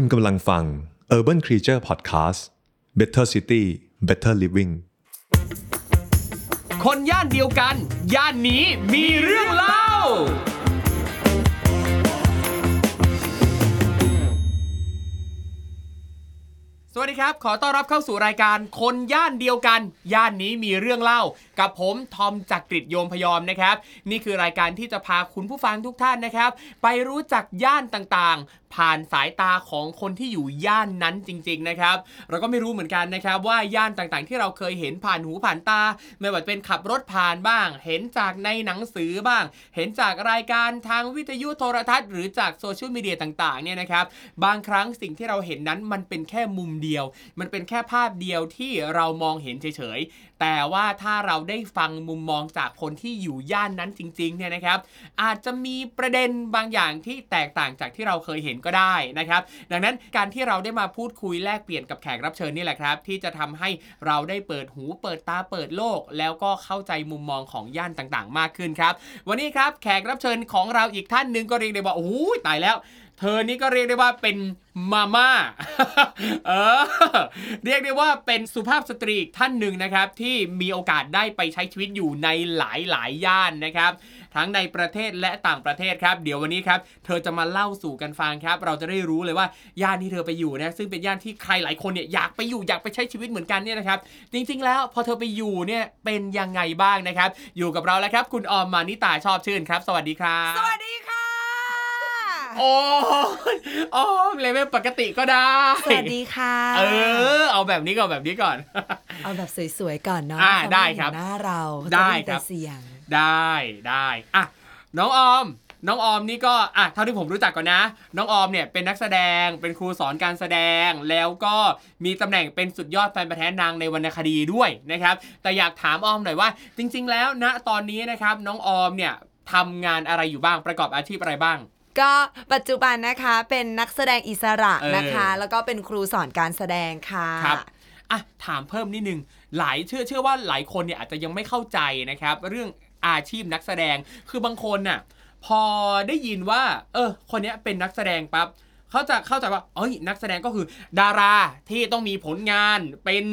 คุณกำลังฟัง Urban Creature Podcast Better City Better Living คนย่านเดียวกัน ย่านนี้มีเรื่องเล่า สวัสดีครับ ขอต้อนรับเข้าสู่รายการคนย่านเดียวกัน ย่านนี้มีเรื่องเล่า กับผมทอมจักริดโยมพยอมนะครับ นี่คือรายการที่จะพาคุณผู้ฟังทุกท่านนะครับ ไปรู้จักย่านต่างๆ ผ่านสายตาของคนที่อยู่ย่านนั้นจริง ๆนะครับ เราก็ไม่รู้เหมือนกันนะครับว่าย่านต่างๆ ที่เราเคยเห็นผ่านหูผ่านตา ไม่ว่าจะเป็นขับรถผ่านบ้าง เห็นจากในหนังสือบ้าง เห็นจากรายการทางวิทยุโทรทัศน์ หรือจากโซเชียลมีเดียต่างๆเนี่ยนะครับบางครั้งสิ่งที่เราเห็นนั้นมันเป็นแค่มุมเดียว มันเป็นแค่ภาพเดียวที่เรามองเห็นเฉยๆแต่ว่าถ้าเราได้ฟังมุมมองจากคนที่อยู่ย่านนั้นจริงๆเนี่ยนะครับอาจจะมีประเด็นบางอย่างที่แตกต่างจากที่เราเคยเห็นก็ได้นะครับ ดังนั้นการที่เราได้มาพูดคุยแลกเปลี่ยนกับแขกรับเชิญนี่แหละครับ ที่จะทำให้เราได้เปิดหูเปิดตาเปิดโลก แล้วก็เข้าใจมุมมองของย่านต่างๆ มากขึ้นครับ วันนี้ครับแขกรับเชิญของเราอีกท่านหนึ่งก็เรียกได้ว่าโอ้โหตายแล้ว เธอนี่ก็เรียกได้ว่าเป็นมาม่า เออ เรียกได้ว่าเป็นสุภาพสตรีท่านหนึ่งนะครับ ที่มีโอกาสได้ไปใช้ชีวิตอยู่ในหลายหลายย่านนะครับ ทั้งในประเทศและต่างประเทศครับ เดี๋ยววันนี้ครับ เธอจะมาเล่าสู่กันฟังครับ เราจะได้รู้เลยว่าย่านที่เธอไปอยู่นะซึ่งเป็นย่านที่ใครหลายคนเนี่ยอยากไปอยู่อยากไปใช้ชีวิตเหมือนกันเนี่ยนะครับจริงๆ แล้วพอเธอไปอยู่เนี่ยเป็นยังไงบ้างนะครับ อยู่กับเราแล้วครับ คุณออมมานิตาชอบชื่นครับ สวัสดีครับสวัสดีค่ะ โอ้ยออมเลเวลปกติก็ได้ สวัสดีค่ะ เออ เอาแบบนี้ก่อนแบบนี้ก่อน เอาแบบสวยๆก่อนเนาะอ่าเขาได้ม่เห็นครับหน้าเราเขาได้จะแต่ครับเสียง ได้ได้อะน้องออมน้องออมนี่ก็อะเท่าที่ผมรู้จักก่อนนะ น้องออมเนี่ยเป็นนักแสดงเป็นครูสอนการแสดง แล้วก็มีตำแหน่งเป็นสุดยอดแฟนประแท้นางในวรรณคดีด้วยนะครับ แต่อยากถามออมหน่อยว่า จริง ๆ แล้วณตอนนี้นะครับน้องออมเนี่ยทำงานอะไรอยู่บ้างประกอบอาชีพอะไรบ้าง ก็ปัจจุบันนะคะเป็นนักแสดงอิสระเออนะคะ แล้วก็เป็นครูสอนการแสดงค่ะครับอะถามเพิ่มนิดนึงหลายเชื่อเชื่อว่าหลายคนเนี่ยอาจจะยังไม่เข้าใจนะครับ เรื่องอาชีพนักแสดงคือบางคนน่ะพอได้ยินว่า เออ คนเนี้ยเป็นนักแสดงปั๊บเขาจะเข้าใจว่าเอ้ยนักแสดงก็คือ ดาราที่ต้องมีผลงานเป็น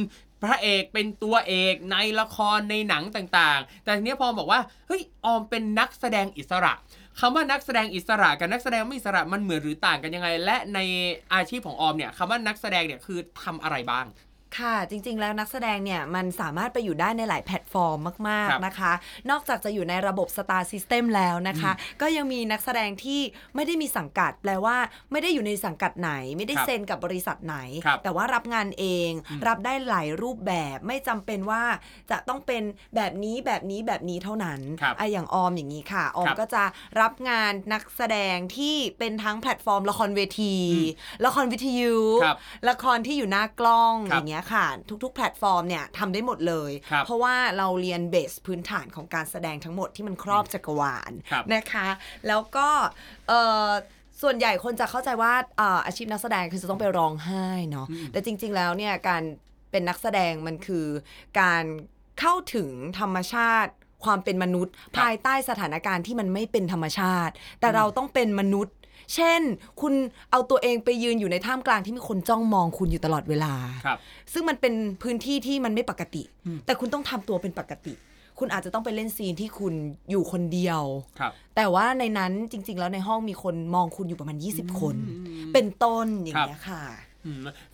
พระเอกเป็นตัวเอกในละครในหนังต่างๆ แต่ทีเนี้ยพอบอกว่าเฮ้ยออมเป็นนักแสดงอิสระ คำว่านักแสดงอิสระกับนักแสดงไม่อิสระมันเหมือนหรือต่างกันยังไง และในอาชีพของออมเนี่ยคำว่านักแสดงเนี่ยคือทำอะไรบ้าง ค่ะจริง ๆ แล้วนักแสดงเนี่ยมันสามารถไปอยู่ได้ในหลายแพลตฟอร์มมากครับๆนะคะ นอกจากจะอยู่ในระบบ Star System แล้วนะคะ ก็ยังมีนักแสดงที่ไม่ได้มีสังกัด แปลว่าไม่ได้อยู่ในสังกัดไหน ไม่ได้ครับเซ็นกับบริษัทไหนครับแต่ว่ารับงานเองอืมรับได้หลายรูปแบบไม่จำเป็นว่าจะต้องเป็นแบบนี้แบบนี้แบบนี้เท่านั้นครับไอะอย่างออมอย่างนี้ค่ะ ออมครับก็จะรับงานนักแสดงที่เป็นทั้งแพลตฟอร์มละครเวทีอืมละครวิทยุครับละครที่อยู่หน้ากล้องครัอบย่างเงี้ยค่ะ ทุกๆ แพลตฟอร์มเนี่ยทำได้หมดเลย ครับเพราะว่าเราเรียน base พื้นฐานของการแสดงทั้งหมดที่มันครอบจักรวาลครับ นะคะ แล้วก็เอ่อส่วนใหญ่คนจะเข้าใจว่าเอ่ออาชีพนักแสดงคือจะต้องไปร้องไห้เนาะอืมแต่จริงๆ แล้วเนี่ยการเป็นนักแสดงมันคือการเข้าถึงธรรมชาติ ความเป็นมนุษย์ ภายใต้สถานการณ์ที่มันไม่เป็นธรรมชาติ แต่เราต้องเป็นมนุษย์ เช่น คุณเอาตัวเองไปยืนอยู่ในท่ามกลางที่มีคนจ้องมองคุณอยู่ตลอดเวลา ครับ ซึ่งมันเป็นพื้นที่ที่มันไม่ปกติอืมแต่คุณต้องทำตัวเป็นปกติ คุณอาจจะต้องไปเล่นซีนที่คุณอยู่คนเดียว ครับ แต่ว่าในนั้นจริง ๆ แล้วในห้องมีคนมองคุณอยู่ประมาณ 20 คนอืมเป็นต้นอย่างเงี้ยค่ะอืม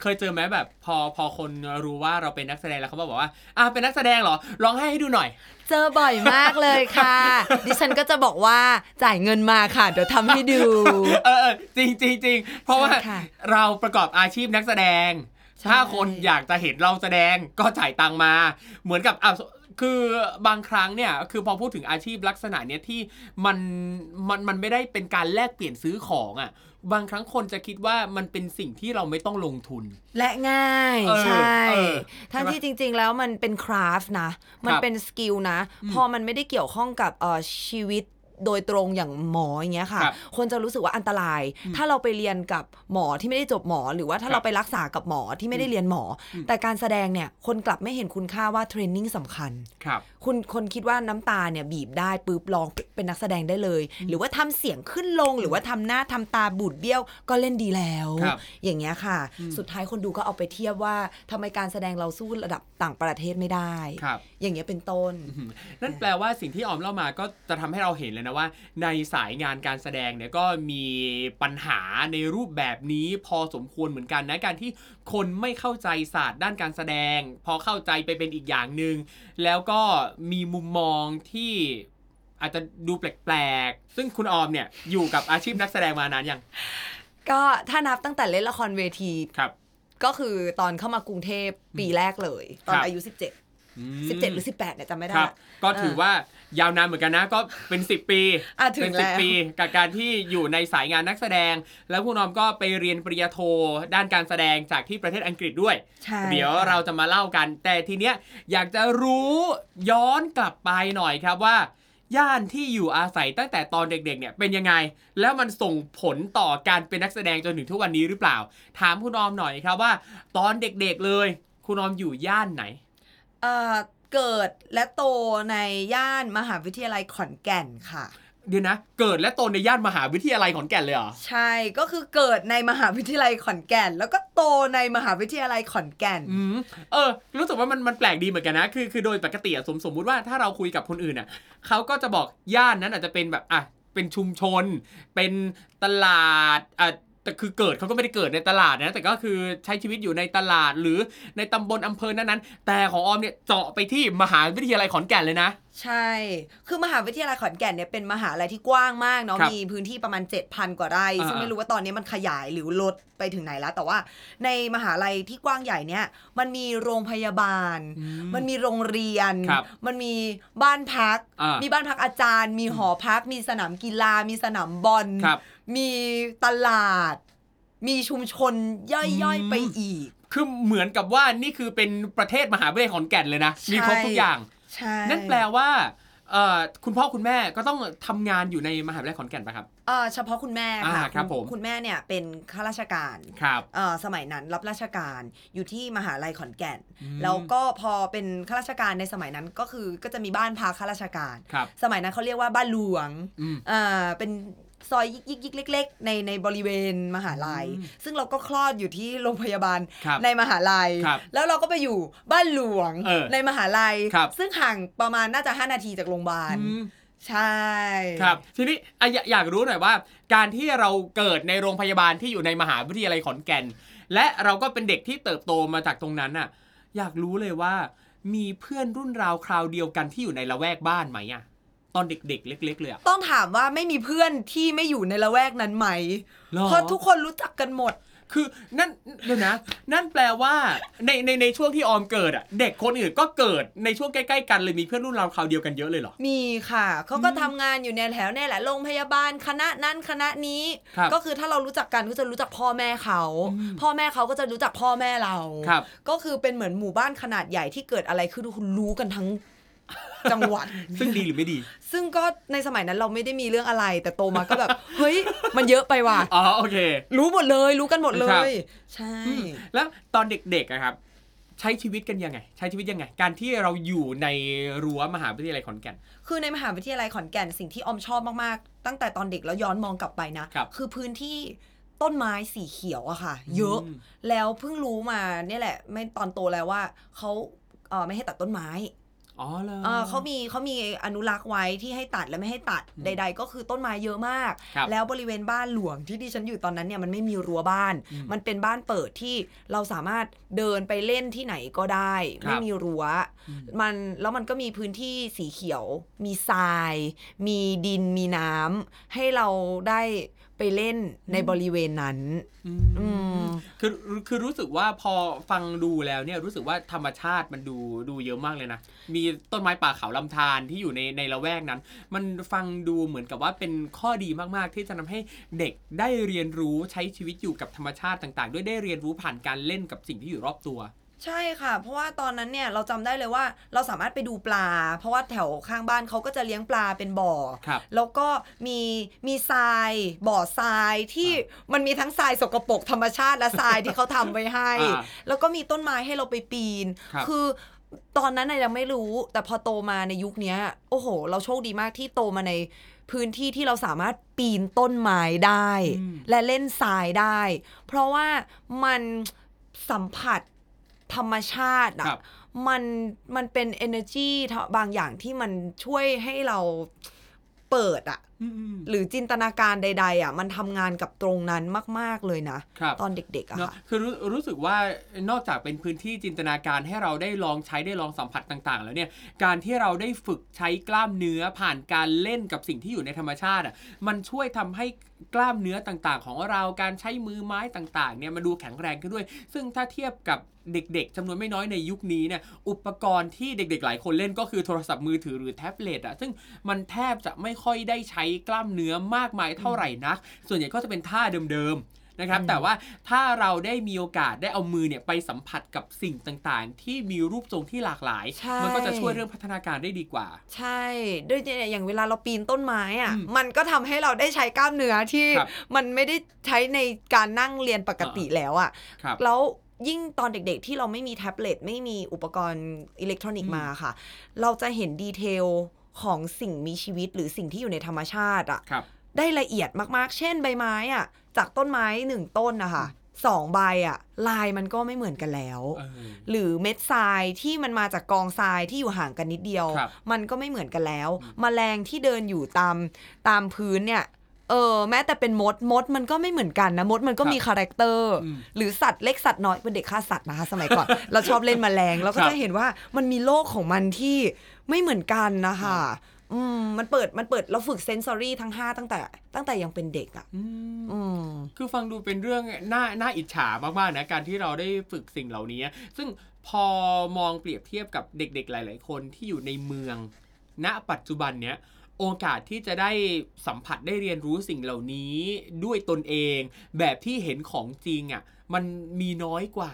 เคยเจอไหมแบบ พอพอคนรู้ว่าเราเป็นนักแสดงแล้วเขาบอกว่าอะเป็นนักแสดงเหรอร้องไห้ให้ดูหน่อย เจอบ่อยมากเลยค่ะ ดิฉันก็จะบอกว่าจ่ายเงินมาค่ะ เดี๋ยวทำให้ดู เออเออจริงจริงจริงเพราะว่าใช่ค่ะเราประกอบอาชีพนักแสดงใช่ถ้าคนอยากจะเห็นเราแสดงก็จ่ายตังค์มา เหมือนกับอะคือบางครั้งเนี่ยคือพอพูดถึงอาชีพลักษณะเนี้ยที่มันมันมันไม่ได้เป็นการแลกเปลี่ยนซื้อของอะ บางครั้งคนจะคิดว่ามันเป็นสิ่งที่เราไม่ต้องลงทุน และง่ายเออใช่เออทั้งใช่ปะที่จริง ๆ แล้วมันเป็น craft นะ มันครับเป็น skill นะ พอมันไม่ได้เกี่ยวข้องกับเอ่อชีวิต โดยตรงอย่างหมออย่างเงี้ยค่ะ ครับคนจะรู้สึกว่าอันตราย ถ้าเราไปเรียนกับหมอที่ไม่ได้จบหมอ หรือว่าถ้าครับเราไปรักษากับหมอที่ไม่ได้เรียนหมออืม แต่การแสดงเนี่ยคนกลับไม่เห็นคุณค่าว่า training สำคัญ ครับ คุณคนคิดว่าน้ำตาเนี่ยบีบได้ปุ๊บลองเป็นนักแสดงได้เลย หรือว่าทำเสียงขึ้นลง หรือว่าทำหน้าทำตาบูดเบี้ยวก็เล่นดีแล้ว ครับอย่างเงี้ยค่ะ สุดท้ายคนดูก็เอาไปเทียบว่าทำไมการแสดงเราสู้ระดับต่างประเทศไม่ได้ ครับ อย่างเงี้ยเป็นต้นอืมนั่นแปลว่าสิ่งที่ออมเล่ามาก็จะทำให้เราเห็นเลยนะว่า ในสายงานการแสดงเนี่ยก็มีปัญหาในรูปแบบนี้พอสมควรเหมือนกันนะการที่คนไม่เข้าใจศาสตร์ด้านการแสดง พอเข้าใจไปเป็นอีกอย่างหนึ่งแล้วก็มีมุมมองที่อาจจะดูแปลกๆ ซึ่งคุณออมเนี่ยอยู่กับอาชีพนักแสดงมานานยัง ก็ถ้านับตั้งแต่เล่นละครเวที ครับ ก็คือตอนเข้ามากรุงเทพปีแรกเลย ตอนครับ อายุ 17อืม 17 หรือ 18เนี่ยจำไม่ได้ครับก็ถือว่ายาวนานเหมือนกันนะ ก็เป็น 10 ปีอะถึงเป็นสิแล้วปี กับการที่อยู่ในสายงานนักแสดง แล้วคุณออมก็ไปเรียนปริญญาโท ด้านการแสดงจากที่ประเทศอังกฤษด้วยใช่เดี๋ยวค่ะเราจะมาเล่ากัน แต่ทีเนี้ยอยากจะรู้ย้อนกลับไปหน่อยครับว่าย่านที่อยู่อาศัยตั้งแต่ตอนเด็กๆเนี่ยเป็นยังไง แล้วมันส่งผลต่อการเป็นนักแสดงจนถึงทุกวันนี้หรือเปล่า ถามคุณออมหน่อยครับว่า ตอนเด็กๆเลย คุณออมอยู่ย่านไหน เอ่อเกิดและโตในย่านมหาวิทยาลัยขอนแก่นค่ะเดี๋ยวนะ เกิดและโตในย่านมหาวิทยาลัยขอนแก่นเลยเหรอ ใช่ ก็คือเกิดในมหาวิทยาลัยขอนแก่น แล้วก็โตในมหาวิทยาลัยขอนแก่น อืม เออ รู้สึกว่ามันมันแปลกดีเหมือนกันนะ คือคือโดยปกติอะสมสมมุติว่าถ้าเราคุยกับคนอื่นอะเขาก็จะบอกย่านนั้นอาจจะเป็นแบบอะเป็นชุมชน เป็นตลาดอะ แต่คือเกิดเขาก็ไม่ได้เกิดในตลาดนะ แต่ก็คือใช้ชีวิตอยู่ในตลาดหรือในตำบลอำเภอนั้นๆ แต่ของออมเนี่ยเจาะไปที่มหาวิทยาลัยขอนแก่นเลยนะ ใช่ คือมหาวิทยาลัยขอนแก่นเนี่ยเป็นมหาลัยที่กว้างมากเนาะครับมีพื้นที่ประมาณ 7,000 กว่าไร่อ่าซึ่งไม่รู้ว่าตอนนี้มันขยายหรือลดไปถึงไหนแล้ว แต่ว่าในมหาลัยที่กว้างใหญ่เนี่ยมันมีโรงพยาบาลอืมันมีโรงเรียนครับมันมีบ้านพักอ่ามีมีบ้านพักอาจารย์ มีหอพัก มีสนามกีฬา มีสนามบอลครับ มีตลาด มีชุมชนย่อยๆไปอีก คือเหมือนกับว่านี่คือเป็นประเทศมหาวิทยาลัยขอนแก่นเลยนะ มีครบทุกอย่างใช่นั่นแปลว่าเอ่อคุณพ่อคุณแม่ก็ต้องทำงานอยู่ในมหาวิทยาลัยขอนแก่นปะครับเอ่อเฉพาะคุณแม่ค่ะอ่าครับณผมคุณแม่เนี่ยเป็นข้าราชการครับเอ่อสมัยนั้นรับราชการอยู่ที่มหาลัยขอนแก่นอืมแล้วก็พอเป็นข้าราชการในสมัยนั้นก็คือก็จะมีบ้านพักข้าราชการครับสมัยนั้นเขาเรียกว่าบ้านหลวงอืมอ่าเป็น ซอยยิกยิกๆเล็ก ๆ ในในบริเวณมหาลัยอืมซึ่งเราก็คลอดอยู่ที่โรงพยาบาลครับในมหาลัยครับแล้วเราก็ไปอยู่บ้านหลวงเออในมหาลัยครับซึ่งห่างประมาณน่าจะ 5 นาทีจากโรงพยาบาลอืมใช่ ครับ ทีนี้อะอยากอยากรู้หน่อยว่า การที่เราเกิดในโรงพยาบาลที่อยู่ในมหาวิทยาลัยขอนแก่น และเราก็เป็นเด็กที่เติบโตมาจากตรงนั้นน่ะ อยากรู้เลยว่า มีเพื่อนรุ่นราวคราวเดียวกันที่อยู่ในละแวกบ้านไหมอะ ตอนเด็กๆ เล็ก ๆ เลยอะต้องถามว่าไม่มีเพื่อนที่ไม่อยู่ในละแวกนั้นไหม หรอ เพราะทุกคนรู้จักกันหมด คือนั่นเดี๋ยวนะ นั่นแปลว่าในในในช่วงที่ออมเกิดอะเด็กคนอื่นก็เกิดในช่วงใกล้ๆกันเลยมีเพื่อนรุ่นราวคราวเดียวกันเยอะเลยเหรอ มีค่ะ เขาก็ทำงานอยู่ในแถวเนี่ยแหละโรงพยาบาลคณะนั้นคณะนี้ ครับก็คือถ้าเรารู้จักกันก็จะรู้จักพ่อแม่เขาอืมพ่อแม่เขาก็จะรู้จักพ่อแม่เรา ครับ ก็คือเป็นเหมือนหมู่บ้านขนาดใหญ่ที่เกิดอะไรขึ้นคุณรู้กันทั้ง จังหวัด ซึ่งดีหรือไม่ดี ซึ่งก็ในสมัยนั้นเราไม่ได้มีเรื่องอะไร แต่โตมาก็แบบ เฮ้ย มันเยอะไปว่ะอ๋อโอเค รู้หมดเลย รู้กันหมดเลครับ ย ใช่อืมแล้วตอนเด็กๆอะครับ ใช้ชีวิตกันยังไง ใช้ชีวิตยังไง การที่เราอยู่ในรั้วมหาวิทยาลัยขอนแก่น คือในมหาวิทยาลัยขอนแก่นสิ่งที่ออมชอบมาก ๆ ตั้งแต่ตอนเด็กแล้วย้อนมองกลับไปนะครับ อพื้นที่ต้นไม้สีเขียวอะค่ะ เยอะอืมแล้วเพิ่งรู้มาเนี่ยแหละ ไม่ตอนโตแล้วว่าเขาเออไม่ให้ตัดต้นไม้ อ๋อเลย เออเขามีเขามีอนุรักษ์ไว้ที่ให้ตัดและไม่ให้ตัดอืมใด ๆ ก็คือต้นไม้เยอะมาก ครับแล้วบริเวณบ้านหลวงที่ดิฉันอยู่ตอนนั้นเนี่ยมันไม่มีรั้วบ้าน อืมมันเป็นบ้านเปิดที่เราสามารถเดินไปเล่นที่ไหนก็ได้ ครับไม่มีรั้ว อืม มันแล้วมันก็มีพื้นที่สีเขียว มีทราย มีดินมีน้ำให้เราได้ไปเล่นในบริเวณนั้น อือืมม คือคือรู้สึกว่าพอฟังดูแล้วเนี่ยรู้สึกว่าธรรมชาติมันดูดูเยอะมากเลยนะ มีต้นไม้ป่าเขาลำธารที่อยู่ในในละแวกนั้น มันฟังดูเหมือนกับว่าเป็นข้อดีมากๆ ที่จะทำให้เด็กได้เรียนรู้ใช้ชีวิตอยู่กับธรรมชาติต่าง ๆ ด้วยได้เรียนรู้ผ่านการเล่นกับสิ่งที่อยู่รอบตัว ใช่ค่ะ เพราะว่าตอนนั้นเนี่ยเราจำได้เลยว่าเราสามารถไปดูปลา เพราะว่าแถวข้างบ้านเขาก็จะเลี้ยงปลาเป็นบ่อ ครับ แล้วก็มีมีทรายบ่อทรายที่มันมีทั้งทรายสกปรกธรรมชาติและทรายที่เขาทำไว้ให้ อ่าแล้วก็มีต้นไม้ให้เราไปปีนครับอตอนนั้นน่ะยังไม่รู้ แต่พอโตมาในยุคเนี้ย โอ้โห เราโชคดีมากที่โตมาในพื้นที่ที่เราสามารถปีนต้นไม้ได้ อืม และเล่นทรายได้ เพราะว่ามันสัมผัส ธรรมชาติคอะรับมันมันเป็น energy บางอย่างที่มันช่วยให้เราเปิดอะอืม หรือจินตนาการใด ๆอะมันทำงานกับตรงนั้นมาก ๆเลยนะครับตอนเด็กๆอะเนอะค่ะคือรู้รู้สึกว่านอกจากเป็นพื้นที่จินตนาการให้เราได้ลองใช้ได้ลองสัมผัสต่าง ๆ แล้วเนี่ย การที่เราได้ฝึกใช้กล้ามเนื้อผ่านการเล่นกับสิ่งที่อยู่ในธรรมชาติอะ มันช่วยทำให้กล้ามเนื้อต่างๆ ของเราการใช้มือไม้ต่างๆเนี่ยมาดูแข็งแรงขึ้นด้วย ซึ่งถ้าเทียบกับเด็กๆจำนวนไม่น้อยในยุคนี้เนี่ยอุปกรณ์ที่เด็กๆ หลายคนเล่นก็คือโทรศัพท์มือถือหรือแท็บเล็ตอะซึ่งมันแทบจะไม่ค่อยได้ใช้กล้ามเนื้อมากมายเท่าไหร่นัก ส่วนใหญ่ก็จะเป็นท่าเดิมๆนะครับอืมแต่ว่าถ้าเราได้มีโอกาสได้เอามือเนี่ยไปสัมผัสกับสิ่งต่างๆ ที่มีรูปทรงที่หลากหลายใช่มันก็จะช่วยเรื่องพัฒนาการได้ดีกว่า ใช่ด้วยเนี่ยอย่างเวลาเราปีนต้นไม้อะอืมมันก็ทำให้เราได้ใช้กล้ามเนื้อที่ครับมันไม่ได้ใช้ในการนั่งเรียนปกติแล้วอะครับแล้วยิ่งตอนเด็กๆ ที่เราไม่มีแท็บเล็ตไม่มีอุปกรณ์อิเล็กทรอนิกอืส์มมาค่ะ เราจะเห็นดีเทล ของสิ่งมีชีวิตหรือสิ่งที่อยู่ในธรรมชาติอะครับ ได้ละเอียดมากๆ เช่นใบไม้อะจากต้นไม้หนึ่งต้นนะคะสองใบอะลายมันก็ไม่เหมือนกันแล้ว เออ หรือเม็ดทรายที่มันมาจากกองทรายที่อยู่ห่างกันนิดเดียว ครับมันก็ไม่เหมือนกันแล้ว อืมมแมลงที่เดินอยู่ตามตามพื้นเนี่ย เออแม้แต่เป็นมดมดมันก็ไม่เหมือนกันนะมดมันก็มี character อืมหรือสัตว์เล็กสัตว์น้อยเป็นเด็กฆ่าสัตว์นะคะสมัยก่อน เราชอบเล่นแมลงเราก็ครับจะเห็นว่ามันมีโลกของมันที่ไม่เหมือนกันนะคะอืมมันเปิดมันเปิดเราฝึก sensory ทั้งห้าตั้งแต่ ตั้งแต่ยังเป็นเด็กอะอืมอืมคือฟังดูเป็นเรื่องน่าน่าอิจฉามากๆนะการที่เราได้ฝึกสิ่งเหล่านี้ ซึ่งพอมองเปรียบเทียบกับเด็กๆ หลาย ๆ คนที่อยู่ในเมือง ณปัจจุบันเนี้ย โอกาสที่จะได้สัมผัสได้เรียนรู้สิ่งเหล่านี้ด้วยตนเอง แบบที่เห็นของจริงอะมันมีน้อยกว่า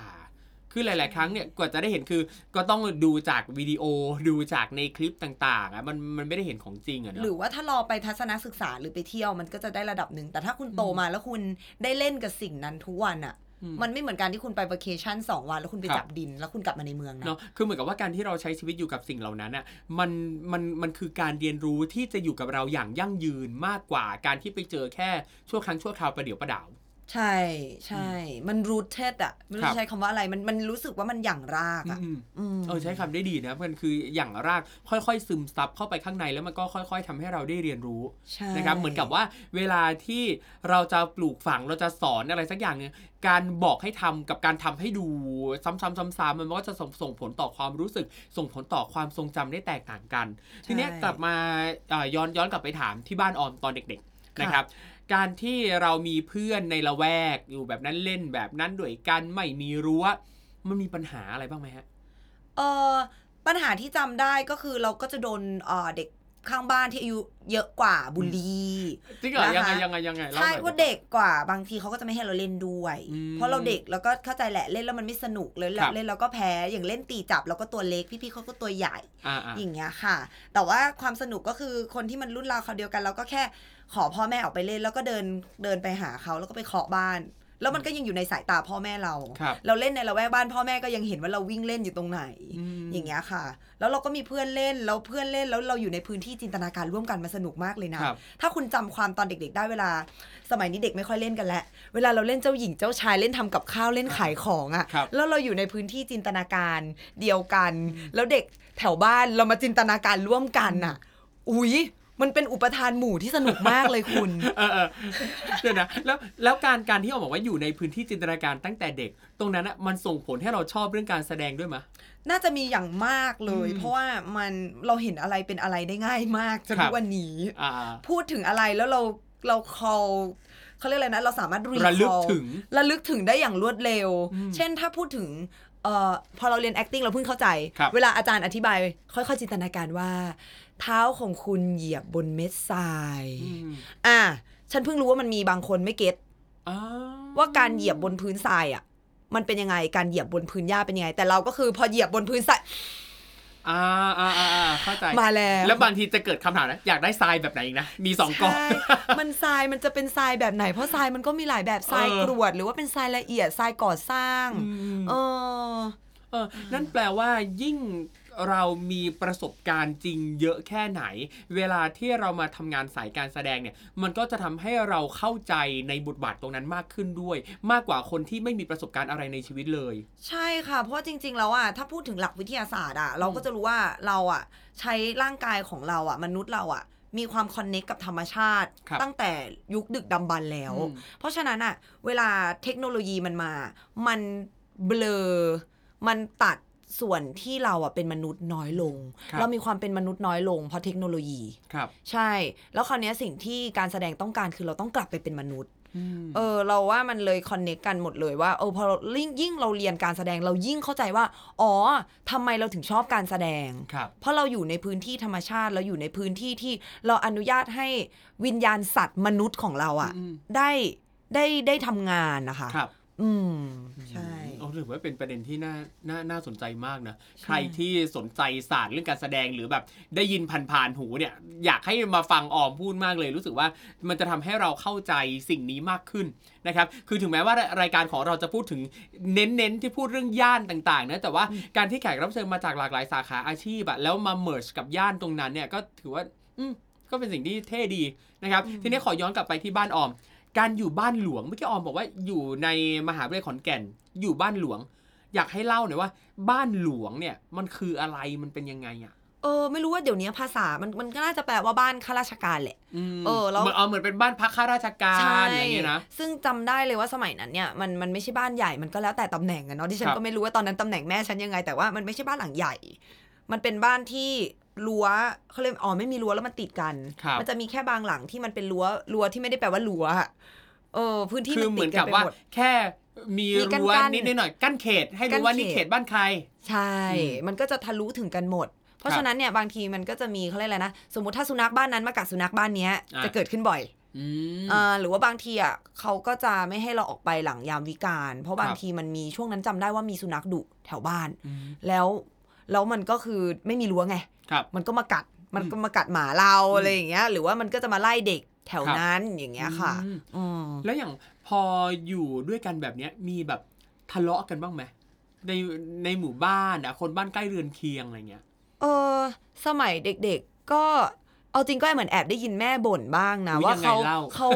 คือหลาย ๆ ครั้งเนี่ยกว่าจะได้เห็นคือ ก็ต้องดูจากวิดีโอดูจากในคลิปต่าง ๆอะมันมันไม่ได้เห็นของจริงอะหเนาะรือว่าถ้ารอไปทัศนศึกษาหรือไปเที่ยวมันก็จะได้ระดับหนึ่งแต่ถ้าคุณโตมาแล้วคุณได้เล่นกับสิ่งนั้นทุกวันอะ่ะอื มมันไม่เหมือนการที่คุณไปวัเคชั่นสองวันแล้วคุณไปครับจับดิน แล้วคุณกลับมาในเมืองนะเนาะคือเหมือนกับว่าการที่เราใช้ชีวิตอยู่กับสิ่งเหล่านั้นอะมันมันมันคือการเรียนรู้ที่จะอยู่กับเราอย่างยั่งยืนมากกว่าการที่ไปเจอแค่ชั่วครั้งชั่วคราวประเดี๋ยวประดาว ใช่ใช่ มันรูทเทดอะไม่รู้ครับจะใช้คำว่าอะไรมันมันรู้สึกว่ามันหยั่งรากอะอืมอืมเออใช้คำได้ดีนะมันคืออย่างรากค่อยๆ ซึมซับเข้าไปข้างในแล้วมันก็ค่อย ๆทำให้เราได้เรียนรู้ใช่นะครับเหมือนกับว่าเวลาที่เราจะปลูกฝังเราจะสอนอะไรสักอย่างเนี่ยการบอกให้ทำกับการทำให้ดูซ้ำๆซ้ำๆมันก็จะส่งส่งผลต่อความรู้สึก ส่งผลต่อความทรงจำได้แตกต่างกัน ทีเนี้ยกลับมาเอ่อย้อนย้อนกลับไปถามที่บ้านออมตอนเด็ก ๆนะครับ การที่เรามีเพื่อนในละแวกอยู่แบบนั้นเล่นแบบนั้นด้วยกันไม่มีรั้วมันมีปัญหาอะไรบ้างไหมฮะ เออปัญหาที่จำได้ก็คือเราก็จะโดนเอ่อเด็ก ข้างบ้านที่อายุเยอะกว่าบุลลีจริงเหรอนะคะยังไงยังไงยังไงเล่าใช่หน่อยเพราะเด็กกว่าบางทีเขาก็จะไม่ให้เราเล่นด้วยอืมเพราะเราเด็กแล้วก็เข้าใจแหละเล่นแล้วมันไม่สนุกเลยครับเล่นแล้วก็แพ้อย่างเล่นตีจับเราก็ตัวเล็กพี่ๆเขาก็ตัวใหญ่อ่าอ่าอย่างเงี้ยค่ะ แต่ว่าความสนุกก็คือคนที่มันรุ่นราวเขาวเดียวกันเราก็แค่ขอพ่อแม่ออกไปเล่นแล้วก็เดินเดินไปหาเขาแล้วก็ไปเคาะบ้าน แล้วมันก็ยังอยู่ในสายตาพ่อแม่เราครับเราเล่นในละแวกบ้านพ่อแม่ก็ยังเห็นว่าเราวิ่งเล่นอยู่ตรงไหนมอย่างเงี้ยค่ะ แล้วเราก็มีเพื่อนเล่น แล้วเพื่อนเล่น แล้วเราอยู่ในพื้นที่จินตนาการร่วมกันมันสนุกมากเลยนะครับถ้าคุณจำความตอนเด็ก ๆ ได้เวลา สมัยนี้เด็กไม่ค่อยเล่นกันแล้ว เวลาเราเล่นเจ้าหญิงเจ้าชายเล่นทำกับข้าวเล่นขายของอะครับแล้วเราอยู่ในพื้นที่จินตนาการเดียวกัน แล้วเด็กแถวบ้านเรามาจินตนาการร่วมกันอะอุ๊ย มันเป็นอุปทานหมู่ที่สนุกมากเลยคุณ เออเออเดี๋ยวนะแล้วแล้วการการที่ออกบอกว่าอยู่ในพื้นที่จินตนาการตั้งแต่เด็ก ตรงนั้นอะมันส่งผลให้เราชอบเรื่องการแสดงด้วยมะ น่าจะมีอย่างมากเลยอืมเพราะว่ามันเราเห็นอะไรเป็นอะไรได้ง่ายมากจนครัทุบกวันนี้อ่าพูดถึงอะไรแล้วเราเรา call เขาเรียกอะไรนะ เราสามารถ recall ระลึกถึงระลึกถึงได้อย่างรวดเร็วอืมเช่นถ้าพูดถึงเอ่อพอเราเรียน acting เราเพิ่งเข้าใจครับเวลาอาจารย์อธิบาย ค่อยๆจินตนาการว่า เท้าของคุณเหยียบบนเม็ดทรายอืมอะฉันเพิ่งรู้ว่ามันมีบางคนไม่เก็ตอ่ว่าการเหยียบบนพื้นทรายอะ มันเป็นยังไงการเหยียบบนพื้นหญ้าเป็นยังไง แต่เราก็คือพอเหยียบบนพื้นทรายอ่าอ่าอ่าอ่าเข้าใจมาแล้วแล้วบางทีจะเกิดคำถามนะอยากได้ทรายแบบไหนอีกนะมีสองกองใช่มันทรายมันจะเป็นทรายแบบไหน เพราะทรายมันก็มีหลายแบบทรายเออกรวด หรือว่าเป็นทรายละเอียดทรายก่อสร้างมเออเออนั่นแปลว่ายิ่ง เรามีประสบการณ์จริงเยอะแค่ไหน เวลาที่เรามาทำงานสายการแสดงเนี่ย มันก็จะทำให้เราเข้าใจในบทบาทตรงนั้นมากขึ้นด้วย มากกว่าคนที่ไม่มีประสบการณ์อะไรในชีวิตเลย ใช่ค่ะ เพราะว่าจริง ๆ แล้วอะถ้าพูดถึงหลักวิทยาศาสตร์อะเราก็จะรู้ว่าเราอะใช้ร่างกายของเราอะมนุษย์เราอะมีความคอนเน็กกับธรรมชาติครับตั้งแต่ยุคดึกดำบรรพ์แล้วอืมเพราะฉะนั้นอะเวลาเทคโนโลยีมันมา มันเบลอ มันตัด ส่วนที่เราอะเป็นมนุษย์น้อยลง ครับเรามีความเป็นมนุษย์น้อยลงเพราะเทคโนโลยี ครับใช่ แล้วคราวเนี้ยสิ่งที่การแสดงต้องการคือเราต้องกลับไปเป็นมนุษย์อืมเออเราว่ามันเลยคอนเน c กกันหมดเลยว่าเออพอเรายิ่งยิ่งเราเรียนการแสดงเรายิ่งเข้าใจว่า อ๋อทำไมเราถึงชอบการแสดง ครับ เพราะเราอยู่ในพื้นที่ธรรมชาติเราอยู่ในพื้นที่ที่เราอนุญาตให้วิญญาณสัตว์มนุษย์ของเราอะ่ะ อืม ได้ได้ได้ทำงานนะคะ ครับ อืม ใช่ โอ้ถือว่าเป็นประเด็นที่น่าน่าน่าสนใจมากนะ ใครที่สนใจศาสตร์เรื่องการแสดงหรือแบบได้ยินผ่านๆหูเนี่ย อยากให้มาฟังออมพูดมากเลย รู้สึกว่ามันจะทำให้เราเข้าใจสิ่งนี้มากขึ้นนะครับ คือถึงแม้ว่ารายการของเราจะพูดถึงเน้นๆที่พูดเรื่องย่านต่างๆนะแต่ว่าการที่แขกรับเชิญมาจากหลากหลายสาขาอาชีพอะแล้วมาเมิร์ชกับย่านตรงนั้นเนี่ยก็ถือว่าอืมก็เป็นสิ่งที่เท่ดีนะครับ ทีนี้ขอย้อนกลับไปที่บ้านออม การอยู่บ้านหลวงเมื่อกี้ออมบอกว่าอยู่ในมหาวิทยาลัยขอนแก่น อยู่บ้านหลวง อยากให้เล่าหน่อยว่า บ้านหลวงเนี่ยมันคืออะไรมันเป็นยังไงอะเออไม่รู้ว่าเดี๋ยวนี้ภาษามันมันก็น่าจะแปลว่าบ้านข้าราชการแหละมเออแล้วเหมือนเอาเหมือนเป็นบ้านพักข้าราชการอย่างเงี้ยนะซึ่งจำได้เลยว่าสมัยนั้นเนี่ยมันมันไม่ใช่บ้านใหญ่มันก็แล้วแต่ตำแหน่งอะเนาะที่ฉัคนรับก็ไม่รู้ว่าตอนนั้นตำแหน่งแม่ฉันยังไง แต่ว่ามันไม่ใช่บ้านหลังใหญ่ มันเป็นบ้านที่ รั้วเขาเรียกอ๋อไม่มีรั้วแล้วมันติดกันครับมันจะมีแค่บางหลังที่มันเป็นรั้วรั้วที่ไม่ได้แปลว่ารั้วอะเออพื้นที่คือมันเหมืติอนดกักันบไปว่าหมดแค่มีมีกั้นรั้วกั้นนิดๆหน่อยๆกั้นเขต ให้กั้รู้นว่านี่เขตเขตบ้านใคร ใช่อืมมันก็จะทะลุถึงกันหมด เพราะครับฉะนั้นเนี่ยบางทีมันก็จะมีเขาเรียกอะไรนะ สมมติถ้าสุนัขบ้านนั้นมากัดสุนัขบ้านเนี้ยอะจะเกิดขึ้นบ่อยอืมอ่าหรือว่าบางทีอะเขาก็จะไม่ให้เราออกไปหลังยามวิกาลเพราะบางครับทีมันมีช่วงนั้นจำได้ว่ามีสุนัขดุแถวบ้านอืมแล้ว แล้วมันก็คือไม่มีรั้วไงครับมันก็มากัดมันอืมก็มากัดหมาเราอืมอะไรอย่างเงี้ย หรือว่ามันก็จะมาไล่เด็กแถวครับนั้นอย่างเงี้ยค่ะอืมอืมแล้วอย่างพออยู่ด้วยกันแบบเนี้ยมีแบบทะเลาะกันบ้างไหมในในหมู่บ้านอะคนบ้านใกล้เรือนเคียงอะไรเงี้ย เออ สมัยเด็กๆก็เอาจริงก็เหมือนแอบได้ยินแม่บ่นบ้างนะอุ๊ยว่ายังไงเขาเล่าเขา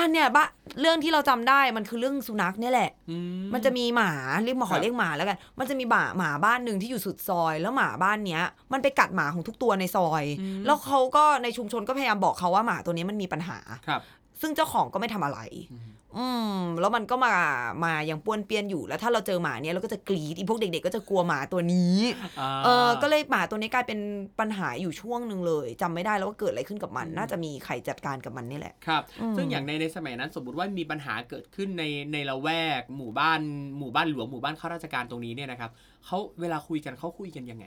อันเนี้ยบ้าเรื่องที่เราจำได้มันคือเรื่องสุนัขเนี่ยแหละอืมันจะมีหมาเรียกหมาขครัอบเรียกหมาแล้วกัน มันจะมีหมาหมาบ้านหนึ่งที่อยู่สุดซอย แล้วหมาบ้านเนี้ย มันไปกัดหมาของทุกตัวในซอยอืมแล้วเขาก็ในชุมชนก็พยายามบอกเขาว่าหมาตัวนี้มันมีปัญหาครับซึ่งเจ้าของก็ไม่ทำอะไร อืมอืมแล้วมันก็มามายังป้วนเปี้ยนอยู่แล้วถ้าเราเจอหมาเนี้ยเราก็จะกรีดอีพวกเด็ก ๆ ก็จะกลัวหมาตัวนี้เออก็เลยหมาตัวนี้กลายเป็นปัญหาอยู่ช่วงหนึ่งเลยจำไม่ได้แล้วว่าเกิดอะไรขึ้นกับมัน น่าจะมีใครจัดการกับมันนี่แหละครับอืมซึ่งอย่างในในสมัยนั้นสมมติว่ามีปัญหาเกิดขึ้นในในละแวก หมู่บ้านหมู่บ้านหลวงหมู่บ้านข้าราชการตรงนี้เนี่ยนะครับเขาเวลาคุยกันเขาคุยกันยังไง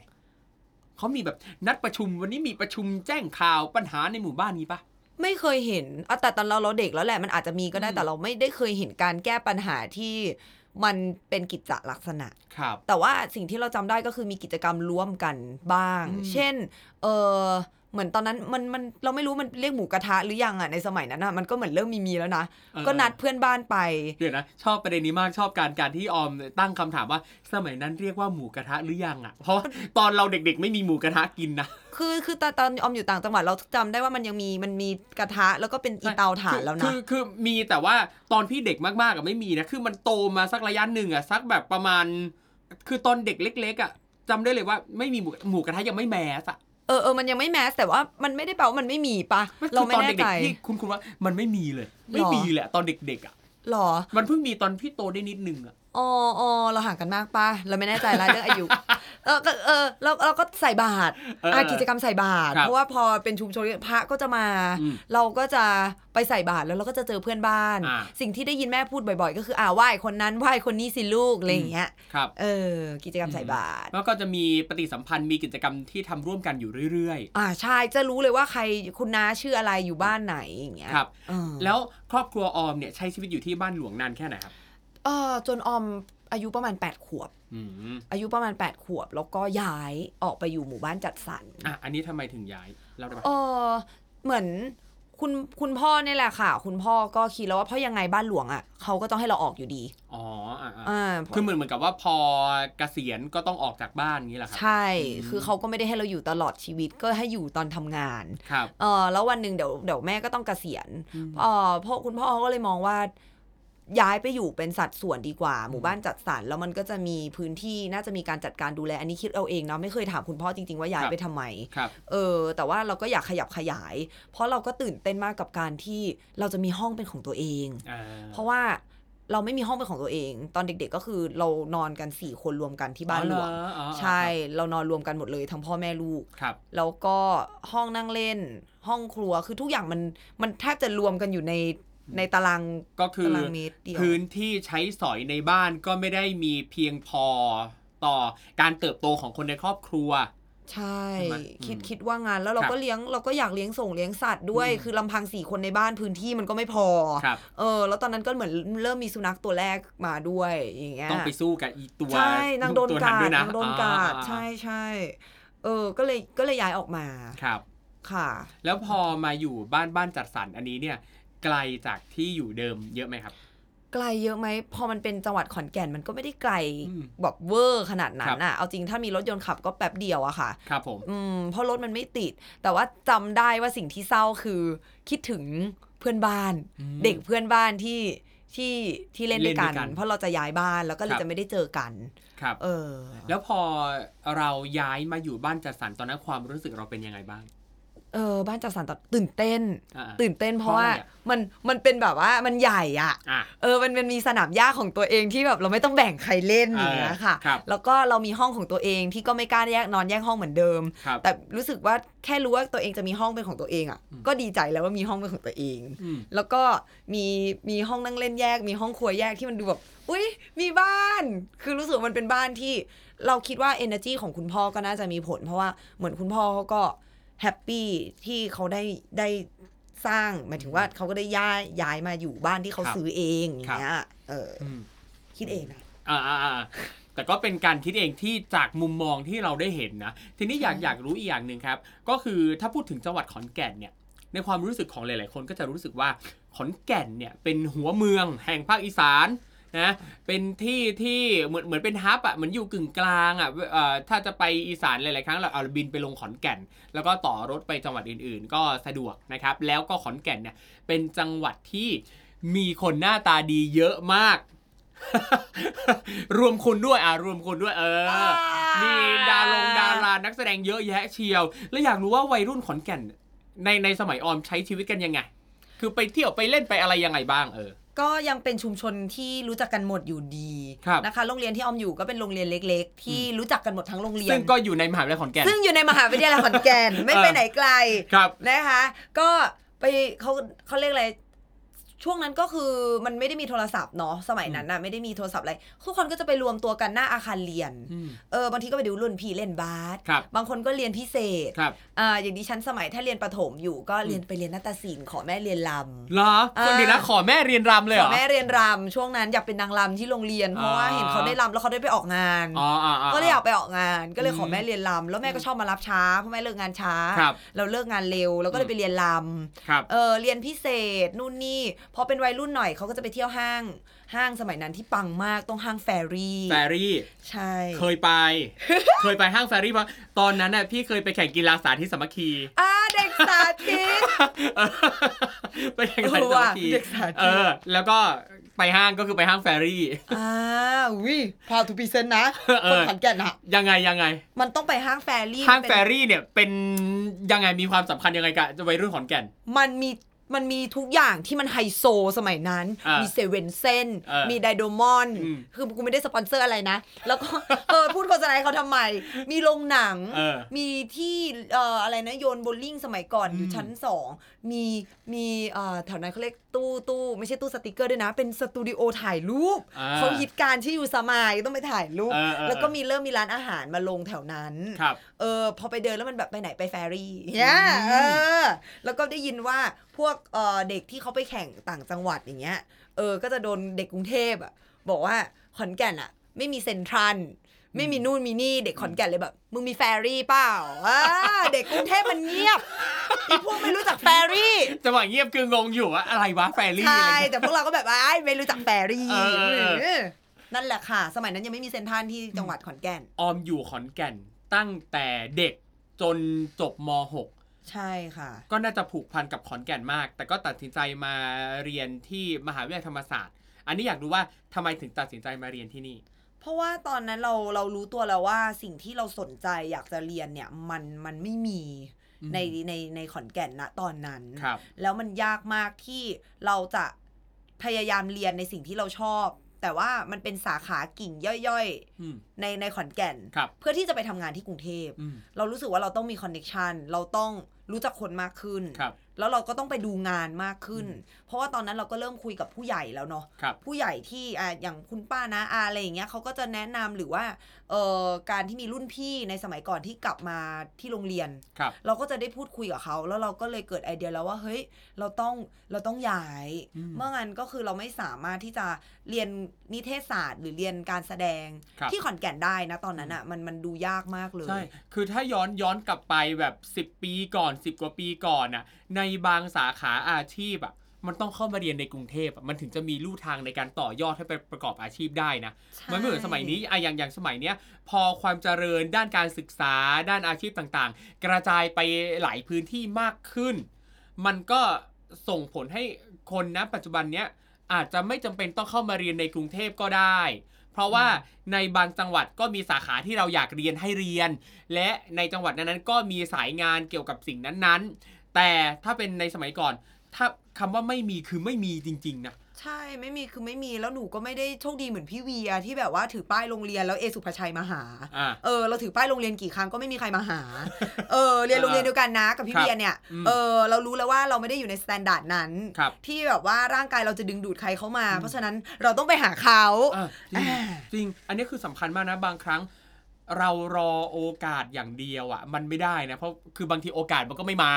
เขามีแบบนัดประชุมวันนี้มีประชุมแจ้งข่าวปัญหาในหมู่บ้านนี้ปะ ไม่เคยเห็นอะแต่ตอนเราเราเด็กแล้วแหละมันอาจจะมีก็ได้อืมแต่เราไม่ได้เคยเห็นการแก้ปัญหาที่มันเป็นกิจจลักษณะ ครับ แต่ว่าสิ่งที่เราจำได้ก็คือมีกิจกรรมร่วมกันบ้างอืมเช่น เออ เหมือนตอนนั้นมันมันเราไม่รู้มันเรียกหมูกระทะหรือยังอะในสมัยนั้นอะมันก็เหมือนเริ่มมีมีแล้วนะเออก็นัดเพื่อนบ้านไปเดี๋ยวนะชอบประเด็นนี้มากชอบการการที่ออมตั้งคำถามว่าสมัยนั้นเรียกว่าหมูกระทะหรือยังอะ เพราะว่าตอนเราเด็กๆ ไม่มีหมูกระทะกินนะคือคือตอนตอนออมอยู่ต่างจังหวัดเราจำได้ว่ามันยังมีมันมีกระทะแล้วก็เป็นอีเตาถ่านแล้วคืนะอคือมีแต่ว่าตอนพี่เด็กมากๆอะไม่มีนะคือมันโตมาสักระยะหนึ่งอะสักแบบประมาณ คือตอนเด็กเล็ก ๆอะจำได้เลยว่าไม่มีหมูหมูกระทะยังไม่แมสอะ เออเออมันยังไม่แมสแต่ว่ามันไม่ได้แปลว่ามันไม่มีปะมันคืเราอไม่ตอนแน่เด็ใจ กๆที่คุณคุณว่ามันไม่มีเลย ไม่หรอมีแหละตอนเด็กๆอะหรอ มันเพิ่งมีตอนพี่โตได้นิดนึงอะ อ๋ออ๋อเราห่างกันมากปะเราไม่แน่ใจละเรื่องอายุเออก็เออเราเราก็ใส่บาตรเอออ่อะกิจกรรมใส่บาตรครับเพราะว่าพอเป็นชุมชนพระก็จะมาอืมเราก็จะไปใส่บาตรแล้วเราก็จะเจอเพื่อนบ้านอ่าสิ่งที่ได้ยินแม่พูดบ่อย ๆ ก็คืออ่าไหว้คนนั้นไหว้คนนี้สิลูกอะไรอย่างเงี้ยครับเออกิจกรรมใส่บาตรแล้วก็จะมีปฏิสัมพันธ์มีกิจกรรมที่ทำร่วมกันอยู่เรื่อยอ่าใช่จะรู้เลยว่าใครคุณน้าชื่ออะไรอยู่บ้านไหนอย่างเงี้ยๆครับเออแล้วครอบครัวออมเนี่ยใช้ชีวิตอยู่ที่บ้านหลวงนานแค่ไหนครับ เออจนออมอายุประมาณ 8 ขวบอืมอายุประมาณ 8 ขวบ แล้วก็ย้ายออกไปอยู่หมู่บ้านจัดสรรอะอันนี้ทำไมถึงย้ายเล่าได้ปะเออเหมือนคุณคุณพ่อเนี่ยแหละค่ะ คุณพ่อก็คิดแล้วว่าเพราะยังไงบ้านหลวงอะเขาก็ต้องให้เราออกอยู่ดี อ๋ออะอะอ่าคือเหมือนเหมือนกับว่าพอเกษียณก็ต้องออกจากบ้านอย่างนี้แหละครัใช่อืมคือเขาก็ไม่ได้ให้เราอยู่ตลอดชีวิตก็ให้อยู่ตอนทำงานครับเออแล้ววันหนึ่งเดี๋ยวเดี๋ยวแม่ก็ต้องเกษียณอืมเออพ่อคุณพ่อเขาก็เลยมองว่า ย้ายไปอยู่เป็นสัดส่วนดีกว่า หมู่บ้านจัดสรรแล้วมันก็จะมีพื้นที่น่าจะมีการจัดการดูแลอันนี้คิดเอาเองเนาะไม่เคยถามคุณพ่อจริง ๆ ว่าย้ายไปทำไมครับเออ แต่ว่าเราก็อยากขยับขยาย เพราะเราก็ตื่นเต้นมากกับการที่เราจะมีห้องเป็นของตัวเองอ่าเพราะว่าเราไม่มีห้องเป็นของตัวเอง ตอนเด็ก ๆ ก็คือเรานอนกันสี่คนรวมกันที่บ้านหลวงอ๋อเรออ๋อใช่ เรานอนรวมกันหมดเลยทั้งพ่อแม่ลูกครับ แล้วก็ห้องนั่งเล่น ห้องครัวคือทุกอย่างมันมันแทบจะรวมกันอยู่ใน ในตารางก็คือตารางเมตรเดียวพื้นที่ใช้สอยในบ้านก็ไม่ได้มีเพียงพอต่อการเติบโตของคนในครอบครัว ใช่ใช่ไหมคิดอืมคิดว่างานแล้วเราครับก็เลี้ยงเราก็อยากเลี้ยงส่งเลี้ยงสัตว์ด้วยอืมคือลำพังสี่คนในบ้านพื้นที่มันก็ไม่พอครับเออ แล้วตอนนั้นก็เหมือนเริ่มมีสุนัขตัวแรกมาด้วยอย่างเงี้ยต้องไปสู้กับอีตัวใช่นางโดนตัวกาด้วดยนะนางโดนกาดอ่ใช่ใช่เออ ก็เลยก็เลยย้ายออกมาครับ ค่ะ แล้วพอมาอยู่บ้านบ้านจัดสรรอันนี้เนี่ย ไกลจากที่อยู่เดิมเยอะไหมครับ ไกลเยอะไหมพอมันเป็นจังหวัดขอนแก่นมันก็ไม่ได้ไกลอืมแบบเวอร์ขนาดนั้ครันบอะเอาจริงถ้ามีรถยนต์ขับก็แป๊บเดียวอะค่ะ ครับผมอืมเพราะรถมันไม่ติด แต่ว่าจำได้ว่าสิ่งที่เศร้าคือ คิดถึงเพื่อนบ้านอืมเด็กเพื่อนบ้านที่ที่ที่เล่นด้วยกันเล่นด้วยกัน เพราะเราจะย้ายบ้านแล้วก็เลคยรับจะไม่ได้เจอกัน ครับ เออ แล้วพอเราย้ายมาอยู่บ้านจัดสรรตอนนั้นความรู้สึกเราเป็นยังไงบ้าง เออบ้านจัดสรรตอนตื่นเต้นอ่าตื่นเต้นเพราะเพราะว่าอะไรอะมันมันเป็นแบบว่ามันใหญ่อะอะเออมันมันมีสนามหญ้าของตัวเองที่แบบเราไม่ต้องแบ่งใครเล่นอย่างเงี้ยค่ะครับแล้วก็เรามีห้องของตัวเองที่ก็ไม่กล้าแยกนอนแยกห้องเหมือนเดิมครับแต่รู้สึกว่าแค่รู้ว่าตัวเองจะมีห้องเป็นของตัวเองอะอืมก็ดีใจแล้วว่ามีห้องเป็นของตัวเองอืมแล้วก็มีมีห้องนั่งเล่นแยก มีห้องครัวแยกที่มันดูแบบอุ้ยมีบ้าน คือรู้สึกว่ามันเป็นบ้านที่เราคิดว่า energy ของคุณพ่อก็น่าจะมีผล เพราะว่าเหมือนคุณพ่อเขาก็ แฮปปี้ที่เขาได้ได้สร้างหมายถึงว่าเขาก็ได้ย้ายย้ายมาอยู่บ้านที่เขาครับซื้อเองอย่างเงี้ยเอออืมคิดเองนะอ่าอ่าอ่าแต่ก็เป็นการคิดเองที่จากมุมมองที่เราได้เห็นนะ ทีนี้อยากใช่อยากรู้อีกอย่างหนึ่งครับ ก็คือถ้าพูดถึงจังหวัดขอนแก่นเนี่ย ในความรู้สึกของหลาย ๆ คนก็จะรู้สึกว่าขอนแก่นเนี่ยเป็นหัวเมืองแห่งภาคอีสาน นะเป็นที่ที่เหมือนเหมือนเป็นฮับอะเหมือนอยู่กึ่งกลางอะเอ่อถ้าจะไปอีสานหลายๆครั้งเราเอาบินไปลงขอนแก่น แล้วก็ต่อรถไปจังหวัดอื่นๆ ก็สะดวกนะครับแล้วก็ขอนแก่นเนี่ยเป็นจังหวัดที่มีคนหน้าตาดีเยอะมาก รวมคุณด้วยอะรวมคุณด้วยเออ มีดารงดารานักแสดงเยอะแยะเชียว แล้วอยากรู้ว่าวัยรุ่นขอนแก่น ในในสมัยออมใช้ชีวิตกันยังไง คือไปเที่ยวไปเล่นไปอะไรยังไงบ้างเออ ก็ยังเป็นชุมชนที่รู้จักกันหมดอยู่ดีครับนะคะ โรงเรียนที่ออมอยู่ก็เป็นโรงเรียนเล็ก ๆ ที่รู้จักกันหมดทั้งโรงเรียน ซึ่งก็อยู่ในมหาวิทยาลัยขอนแก่น ซึ่งอยู่ในมหาวิทยาลัยขอนแก่นไม่ไปไหนไกลครับนะคะ ก็ไปเขาเขาเรียกอะไร ช่วงนั้นก็คือมันไม่ได้มีโทรศัพท์เนาะสมัยนั้นน่ะไม่ได้มีโทรศัพท์อะไรทุกคนก็จะไปรวมตัวกันหน้าอาคารเรียนอืมเออบางทีก็ไปดูรุ่นพี่เล่นบาสครับบางคนก็เรียนพิเศษครับอ่าอย่างดิฉันสมัยถ้าเรียนประถมอยู่ก็เรียนไปเรียนนาฏศิลป์ขอแม่เรียนลำเหรออ่าคนดีนะขอแม่เรียนรำเลยเหรขออแม่เรียนรำช่วงนั้นอยากเป็นนางรำที่โรงเรียนเพราะว่าอ่าเห็นเขาได้รำแล้วเขาได้ไปออกงานอ๋ออ่าอ่าก็เลยอยากไปออกงานก็เลยขออืมแม่เรียนรำแล้วแม่ก็ชอบมารับช้าเพราะแม่เลิกงานช้าครับเราเลิกงานเร็วแล้วก็เลยไปเรียนรครับำเออเรียนพิเศษนู่นนี่พอเป็นวัยรุ่นหน่อยเขาก็จะไปเที่ยวห้าง ห้างสมัยนั้นที่ปังมากต้องห้างแฟรี่แฟรี่ ใช่ เคยไป เคยไปห้างแฟรี่เพราะตอนนั้นน่ะพี่เคยไปแข่งกีฬาสาธิตสามัคคีอ่าเด็กสาธิตเออไปแข่งสาธิตสามัคคีเออว่ะเด็กสาธิตเออ แล้วก็ไปห้างก็คือไปห้างแฟรี่อ่า we proud to present นะเอคนขอนแก่นอะยังไงยังไง มันต้องไปห้างแฟรี่ห้างเป็นแฟรี่เนี่ยเป็นยังไงมีความสำคัญยังไงกับวัยรุ่นขอนแก่น มันมี มันมีทุกอย่างที่มันไฮโซสมัยนั้น อ่ามีมีสเวนเซ่นส์เออมีไดโดมอน อืมคือกูไม่ได้สปอนเซอร์อะไรนะ แล้วก็ เออพูดโฆษณาให้เขาทำไม มีโรงหนัง เออมีที่เอ่ออะไรนะโยนโบว์ลิ่งสมัยก่อนอยู่อืมชั้นสอง มีมีเอ่อแถวนั้นเขาเรียก ตู้ตู้ไม่ใช่ตู้สติกเกอร์ด้วยนะ เป็นสตูดิโอถ่ายรูปอ่าเขาฮิตการที่อยู่สมายต้องไปถ่ายรูปเออเออแล้วก็มีเริ่มมีร้านอาหารมาลงแถวนั้นครับเออพอไปเดินแล้วมันแบบไปไหนไปแฟรี่เนี่ยเออแล้วก็ได้ยินว่าพวกเออเด็กที่เขาไปแข่งต่างจังหวัดอย่างเงี้ยเออก็จะโดนเด็กกรุงเทพอะบอกว่าขอนแก่นอะ ไม่มีเซ็นทรัล ไม่มีนู่นมีนี่เด็กขอนแก่นเลยแบบ มึงมีแฟรี่เปล่าอ่าเด็กกรุงเทพมันเงียบอีพวกไม่รู้จักแฟรี่จังหวะเงียบคืองงอยู่ว่าอะไรวะแฟรี่อะไรใช่เงี้ย แต่พวกเราก็แบบว่าไอ้ไม่รู้จักแฟรี่เออเออเออ นั่นแหละค่ะ สมัยนั้นยังไม่มีเซ็นทรัลที่จังหวัดขอนแก่น ออมอยู่ขอนแก่นตั้งแต่เด็กจนจบม .6 ใช่ค่ะ ก็น่าจะผูกพันกับขอนแก่นมาก แต่ก็ตัดสินใจมาเรียนที่มหาวิทยาลัยธรรมศาสตร์ อันนี้อยากรู้ว่าทำไมถึงตัดสินใจมาเรียนที่นี่ เพราะว่าตอนนั้นเราเรารู้ตัวแล้วว่าสิ่งที่เราสนใจอยากจะเรียนเนี่ยมันมันไม่มีอืมในในในขอนแก่นณตอนนั้น ครับ แล้วมันยากมากที่เราจะพยายามเรียนในสิ่งที่เราชอบ แต่ว่ามันเป็นสาขากิ่งย่อยอืม ๆ ในในขอนแก่น ครับ เพื่อที่จะไปทำงานที่กรุงเทพ อืม เรารู้สึกว่าเราต้องมี connection เราต้องรู้จักคนมากขึ้น ครับ แล้วเราก็ต้องไปดูงานมากขึ้น เพราะว่าตอนนั้นเราก็เริ่มคุยกับผู้ใหญ่แล้วเนาะครับผู้ใหญ่ที่อะอย่างคุณป้านะอาอะไรอย่างเงี้ยเขาก็จะแนะนำหรือว่าเอ่อการที่มีรุ่นพี่ในสมัยก่อนที่กลับมาที่โรงเรียน ครับ เราก็จะได้พูดคุยกับเขา แล้วเราก็เลยเกิดไอเดียแล้วว่าเฮ้ยเราต้องเราต้องย้าย อืมเมื่องั้นก็คือเราไม่สามารถที่จะเรียนนิเทศศาสตร์ หรือเรียนการแสดงครับ ที่ขอนแก่นได้นะตอนนั้นอะมันมันดูยากมากเลย ใช่ คือถ้าย้อนย้อนกลับไปแบบ 10 ปีก่อน 10 กว่าปีก่อนน่ะ ในบางสาขาอาชีพอะ มันต้องเข้ามาเรียนในกรุงเทพอะมันถึงจะมีลู่ทางในการต่อยอดให้ไปประกอบอาชีพได้นะใช่มันไม่เหมือนสมัยนี้อะอย่างอย่างสมัยเนี้ยพอความเจริญด้านการศึกษาด้านอาชีพต่างๆ กระจายไปหลายพื้นที่มากขึ้น มันก็ส่งผลให้คนนะปัจจุบันเนี้ยอาจจะไม่จำเป็นต้องเข้ามาเรียนในกรุงเทพก็ได้ เพราะว่าในบางจังหวัดก็มีสาขาที่เราอยากเรียนให้เรียน และในจังหวัดนั้นๆก็มีสายงานเกี่ยวกับสิ่งนั้นๆ แต่ถ้าเป็นในสมัยก่อน ถ้าคำว่าไม่มีคือไม่มีจริง ๆ นะ ใช่ไม่มีคือไม่มีแล้วหนูก็ไม่ได้โชคดีเหมือนพี่เวียที่แบบว่าถือป้ายโรงเรียนแล้วเอสุภาชัยมาหา อ่าเออเราถือป้ายโรงเรียนกี่ครั้งก็ไม่มีใครมาหา เออเรียนโรงเรียนเดียวกันนะกับพี่ครับเวียร์เนี่ยอืมเออเรารู้แล้วว่าเราไม่ได้อยู่ใน standard นั้น ครับที่แบบว่าร่างกายเราจะดึงดูดใครเข้ามา เพราะฉะนั้นเราต้องไปหาเขาอะจริงอ่า จริง อันนี้คือสำคัญมากนะบางครั้ง เรารอโอกาสอย่างเดียวอะ มันไม่ได้นะ เพราะคือบางทีโอกาสมันก็ไม่มา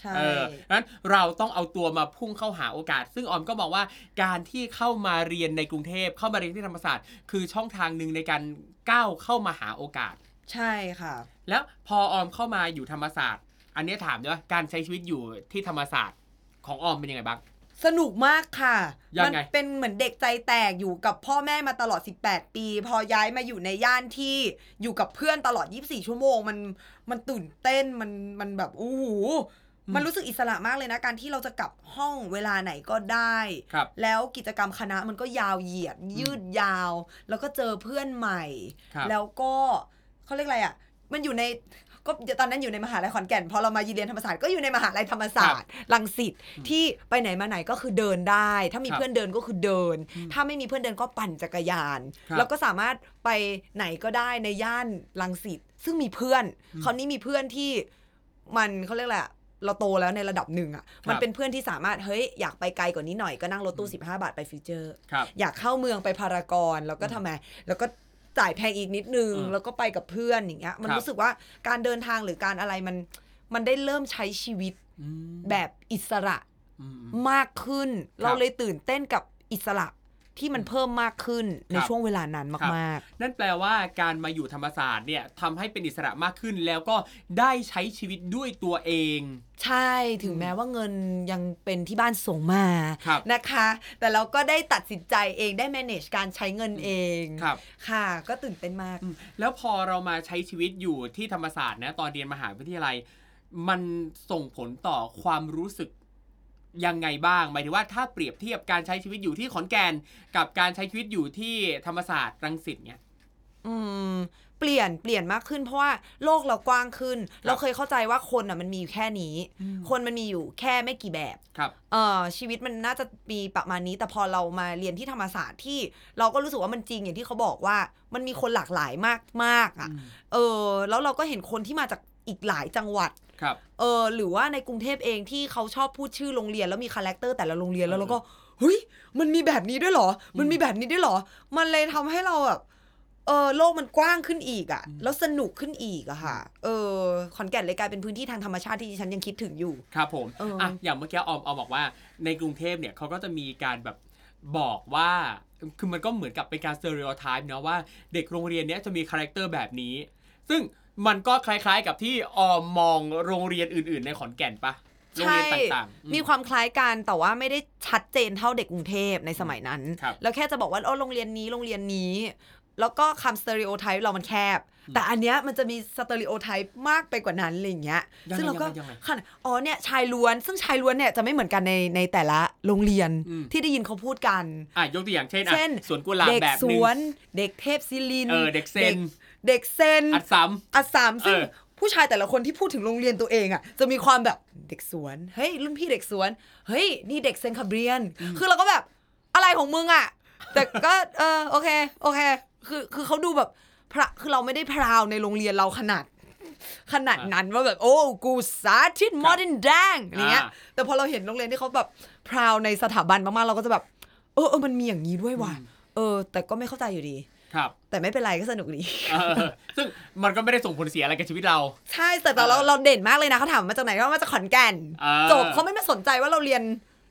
ใช่เออนั้นเราต้องเอาตัวมาพุ่งเข้าหาโอกาส ซึ่งออมก็บอกว่าการที่เข้ามาเรียนในกรุงเทพเข้ามาเรียนที่ธรรมศาสตร์ คือช่องทางหนึ่งในการก้าวเข้ามาหาโอกาส ใช่ค่ะ แล้วพอออมเข้ามาอยู่ธรรมศาสตร์ อันนี้ถามด้วยว่าการใช้ชีวิตอยู่ที่ธรรมศาสตร์ของออมเป็นยังไงบ้าง สนุกมากค่ะ ยังไงมัเป็นเหมือนเด็กใจแตกอยู่กับพ่อแม่มาตลอด 18 ปี พอย้ายมาอยู่ในย่านที่อยู่กับเพื่อนตลอด 24 ชั่วโมง มันมันตื่นเต้นมันมันแบบโอ้โหมันรู้สึกอิสระมากเลยนะ การที่เราจะกลับห้องเวลาไหนก็ได้ ครับ แล้วกิจกรรมคณะมันก็ยาวเหยียด ยืดยาว แล้วก็เจอเพื่อนใหม่ ครับ แล้วก็เขาเรียกอะไรอะ มันอยู่ใน ก็ตอนนั้นอยู่ในมหาลัยขอนแก่น พอเรามาเรียนธรรมศาสตร์ก็อยู่ในมหาลัยธรรมศาสตร์รังสิตที่ไปไหนมาไหนก็คือเดินได้ ถ้ามีครับเพื่อนเดินก็คือเดินอืมถ้าไม่มีเพื่อนเดินก็ปั่นจักรยานครับแล้วก็สามารถไปไหนก็ได้ในย่านรังสิตซึ่งมีเพื่อนอืมคราวนี้มีเพื่อนที่มันเขาเรียกอะไรอะเราโตแล้วในระดับหนึ่งอะ มันครับเป็นเพื่อนที่สามารถ เฮ้ย อยากไปไกลกว่านี้หน่อยก็นั่งรถตู้ 15 บาทไปฟิวเจอร์ครับอยากเข้าเมืองไปพารากอนแล้วก็ทำไม แล้วก็ จ่ายแพงอีกนิดนึงอืมแล้วก็ไปกับเพื่อนอย่างเงี้ย มันครับรู้สึกว่าการเดินทางหรือการอะไรมันมันได้เริ่มใช้ชีวิตอืมแบบอิสระอืมมากขึ้น เราเลยตื่นเต้นกับอิสระ ที่มันเพิ่มมากขึ้นในครับช่วงเวลานั้นครับมากนั่นแปลว่าการมาอยู่ธรรมศาสตร์เนี่ยทำให้เป็นอิสระมากขึ้นแล้วก็ได้ใช้ชีวิตด้วยตัวเองๆใช่ถึงแม้ว่าเงินยังเป็นที่บ้านส่งมาครับนะคะ แต่เราก็ได้ตัดสินใจเองได้ manage การใช้เงินเองครับ ค่ะ ก็ตื่นเต้นมากอืมแล้วพอเรามาใช้ชีวิตอยู่ที่ธรรมศาสตร์นะตอนเรียนมหาวิทยาลัย มันส่งผลต่อความรู้สึก ยังไงบ้างหมายถึงว่าถ้าเปรียบเทียบการใช้ชีวิตอยู่ที่ขอนแก่นกับการใช้ชีวิตอยู่ที่ธรรมศาสตร์รังสิตเนี่ยอืมเปลี่ยนเปลี่ยนมากขึ้นเพราะว่าโลกเรากว้างขึ้น เราเคยเข้าใจว่าคนอะมันมีอยู่แค่นี้อืมคนมันมีอยู่แค่ไม่กี่แบบครับเออชีวิตมันน่าจะมีประมาณนี้แต่พอเรามาเรียนที่ธรรมศาสตร์ที่เราก็รู้สึกว่ามันจริงอย่างที่เขาบอกว่ามันมีคนหลากหลายมากมากๆอะอืมเออแล้วเราก็เห็นคนที่มาจากอีกหลายจังหวัด ครับเออหรือว่าในกรุงเทพเองที่เขาชอบพูดชื่อโรงเรียนแล้วมี character แต่ละโรงเรียนแล้วเราก็เฮ้ยมันมีแบบนี้ด้วยเหรอ มันมีแบบนี้ด้วยเหรอ มันเลยทำให้เราแบบเออโลกมันกว้างขึ้นอีกอะแล้วสนุกขึ้นอีกอะค่ะ เออขอนแก่นเลยกลายเป็นพื้นที่ทางธรรมชาติที่ดิฉันยังคิดถึงอยู่ ครับผมเอออ่อะอย่างเมื่อกี้ออมออมบอกว่าในกรุงเทพเนี่ยเขาก็จะมีการแบบบอกว่าคือมันก็เหมือนกับเป็นการ stereotype เนาะว่าเด็กโรงเรียนเนี้ยจะมี character แบบนี้ ซึ่ง มันก็คล้ายๆกับที่ออมมองโรงเรียนอื่น ๆ ในขอนแก่นปะโรงเรียนต่างๆอืมีความคล้ายกันแต่ว่าไม่ได้ชัดเจนเท่าเด็กกรุงเทพในสมัยนั้นครับแล้วแค่จะบอกว่าโอ้โรงเรียนนี้โรงเรียนนี้ แล้วก็คำสเตอริโอไทป์เรามันแคบ แต่อันเนี้ยมันจะมีสเตอริโอไทป์มากไปกว่านั้นอะไรอย่างเงี้ยยังไงซึ่งเราก็ยังไงยังไงขนาดอ๋อเนี่ยชายล้วน ซึ่งชายล้วนเนี่ยจะไม่เหมือนกันในในแต่ละโรงเรียนอืมที่ได้ยินเขาพูดกัน อะยกตัวอย่างเช่นอะเช่นสวนกุหลาบเด็กแบบสหนึงวนเด็กเทพศิลินเออเด็กเซน เด็กเซนอัดซ้อัสสามซึ่งเออผู้ชายแต่ละคนที่พูดถึงโรงเรียนตัวเองอะจะมีความแบบเด็กสวนเฮ้ยรุ่นพี่เด็กสวนเฮ้ยนี่เด็กเซนคาเบียน คือเราก็แบบอะไรของมึงอะ แต่ก็เออโอเคโอเค คือคือเขาดูแบบพระคือเราไม่ได้พราวในโรงเรียนเราขนาด ขนาดนั้นว่าแบบโอ้กูสาธิตมอร์ดินแดงอะไรเงี้ยอ่าแต่พอเราเห็นโรงเรียนที่เขาแบบพราวในสถาบันมากๆเราก็จะแบบเออเออมันมีอย่างนี้ด้วยว่ะเออ แต่ก็ไม่เข้าใจอยู่ดี ครับ แต่ไม่เป็นไรก็สนุกดีเออซึ่งมันก็ไม่ได้ส่งผลเสียอะไรกับชีวิตเรา ใช่แต่แต่เราเออเราเด่นมากเลยนะเขาถามมาจากไหนก็มาจากขอนแก่นอ่าจบเขาไม่มาสนใจว่าเราเรียน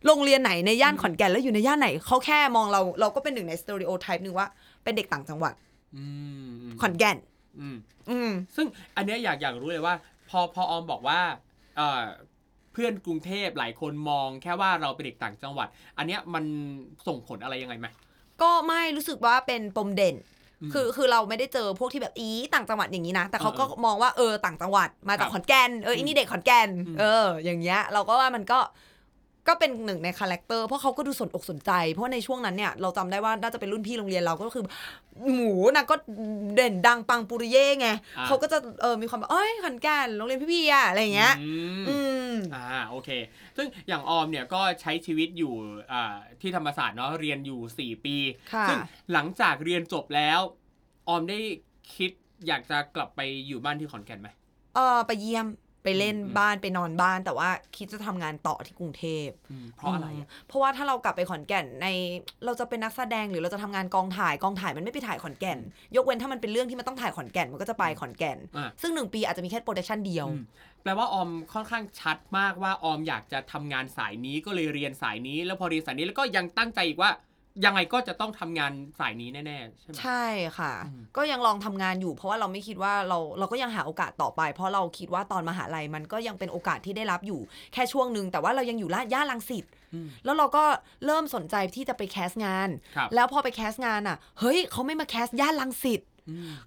โรงเรียนไหนในย่านขอนแก่นแล้วอยู่ในย่านไหนเขาแค่มองเราเราก็เป็นหนึ่งใน stereotype หนึ่งว่าเป็นเด็กต่างจังหวัดอืมอืมขอนแก่นอืมอืมซึ่งอันเนี้ยอยากอยากรู้เลยว่า พอพอออมบอกว่าเอ่อเพื่อนกรุงเทพหลายคนมองแค่ว่าเราเป็นเด็กต่างจังหวัด อันเนี้ยมันส่งผลอะไรยังไงไหมก็ไม่รู้สึกว่าเป็นปมเด่นอืม คือคือเราไม่ได้เจอพวกที่แบบอีต่างจังหวัดอย่างนี้นะ แต่เขาก็เออมองว่าเออต่างจังหวัดมาจากครับขอนแก่นเอออีนี่เด็กขอนแก่นอืมเออ อย่างเงี้ย เราก็ว่ามันก็ ก็เป็นหนึ่งใน character เพราะเขาก็ดูสนอกสนใจ เพราะว่าในช่วงนั้นเนี่ยเราจำได้ว่าน่าจะเป็นรุ่นพี่โรงเรียนเราก็คือ หมูนะก็เด่นดังปังปุริเย่ไงอ่าเขาก็จะเออมีความแบบเอ้ยขอนแก่นโรงเรียนพี่ๆอะอะไรอย่างเงี้ยอืมอืมอ่าโอเค ซึ่งอย่างออมเนี่ยก็ใช้ชีวิตอยู่อ่าที่ธรรมศาสตร์เนาะเรียนอยู่ 4 ปีค่ะซึ่งหลังจากเรียนจบแล้ว ออมได้คิดอยากจะกลับไปอยู่บ้านที่ขอนแก่นไหมเออไปเยี่ยม ไปเล่นอืมบ้านไปนอนบ้าน แต่ว่าคิดจะทำงานต่อที่กรุงเทพอืมเพราะอะไรอะเพราะว่าถ้าเรากลับไปขอนแก่นในเราจะเป็นนักแสดงหรือเราจะทำงานกองถ่ายกองถ่ายมันไม่ไปถ่ายขอนแก่น ยกเว้นถ้ามันเป็นเรื่องที่มันต้องถ่ายขอนแก่นมันก็จะไปขอนแก่นอ่าซึ่งหนึ่งปีอาจจะมีแค่ production เดียวอืมแปลว่าออมค่อนข้างชัดมากว่าออมอยากจะทำงานสายนี้ก็เลยเรียนสายนี้ แล้วพอเรียนสายนี้แล้วก็ยังตั้งใจอีกว่า ยังไงก็จะต้องทำงานสายนี้แน่ๆใช่ไหมใช่ค่ะอืมก็ยังลองทำงานอยู่ เพราะว่าเราไม่คิดว่าเราเราก็ยังหาโอกาสต่อไป เพราะเราคิดว่าตอนมหาลัยมันก็ยังเป็นโอกาสที่ได้รับอยู่แค่ช่วงหนึ่งแต่ว่าเรายังอยู่ย่านลังสิตอืมแล้วเราก็เริ่มสนใจที่จะไปแคสต์งานครับแล้วพอไปแคสต์งานอะ เฮ้ยเขาไม่มาแคสต์ย่านลังสิตอืม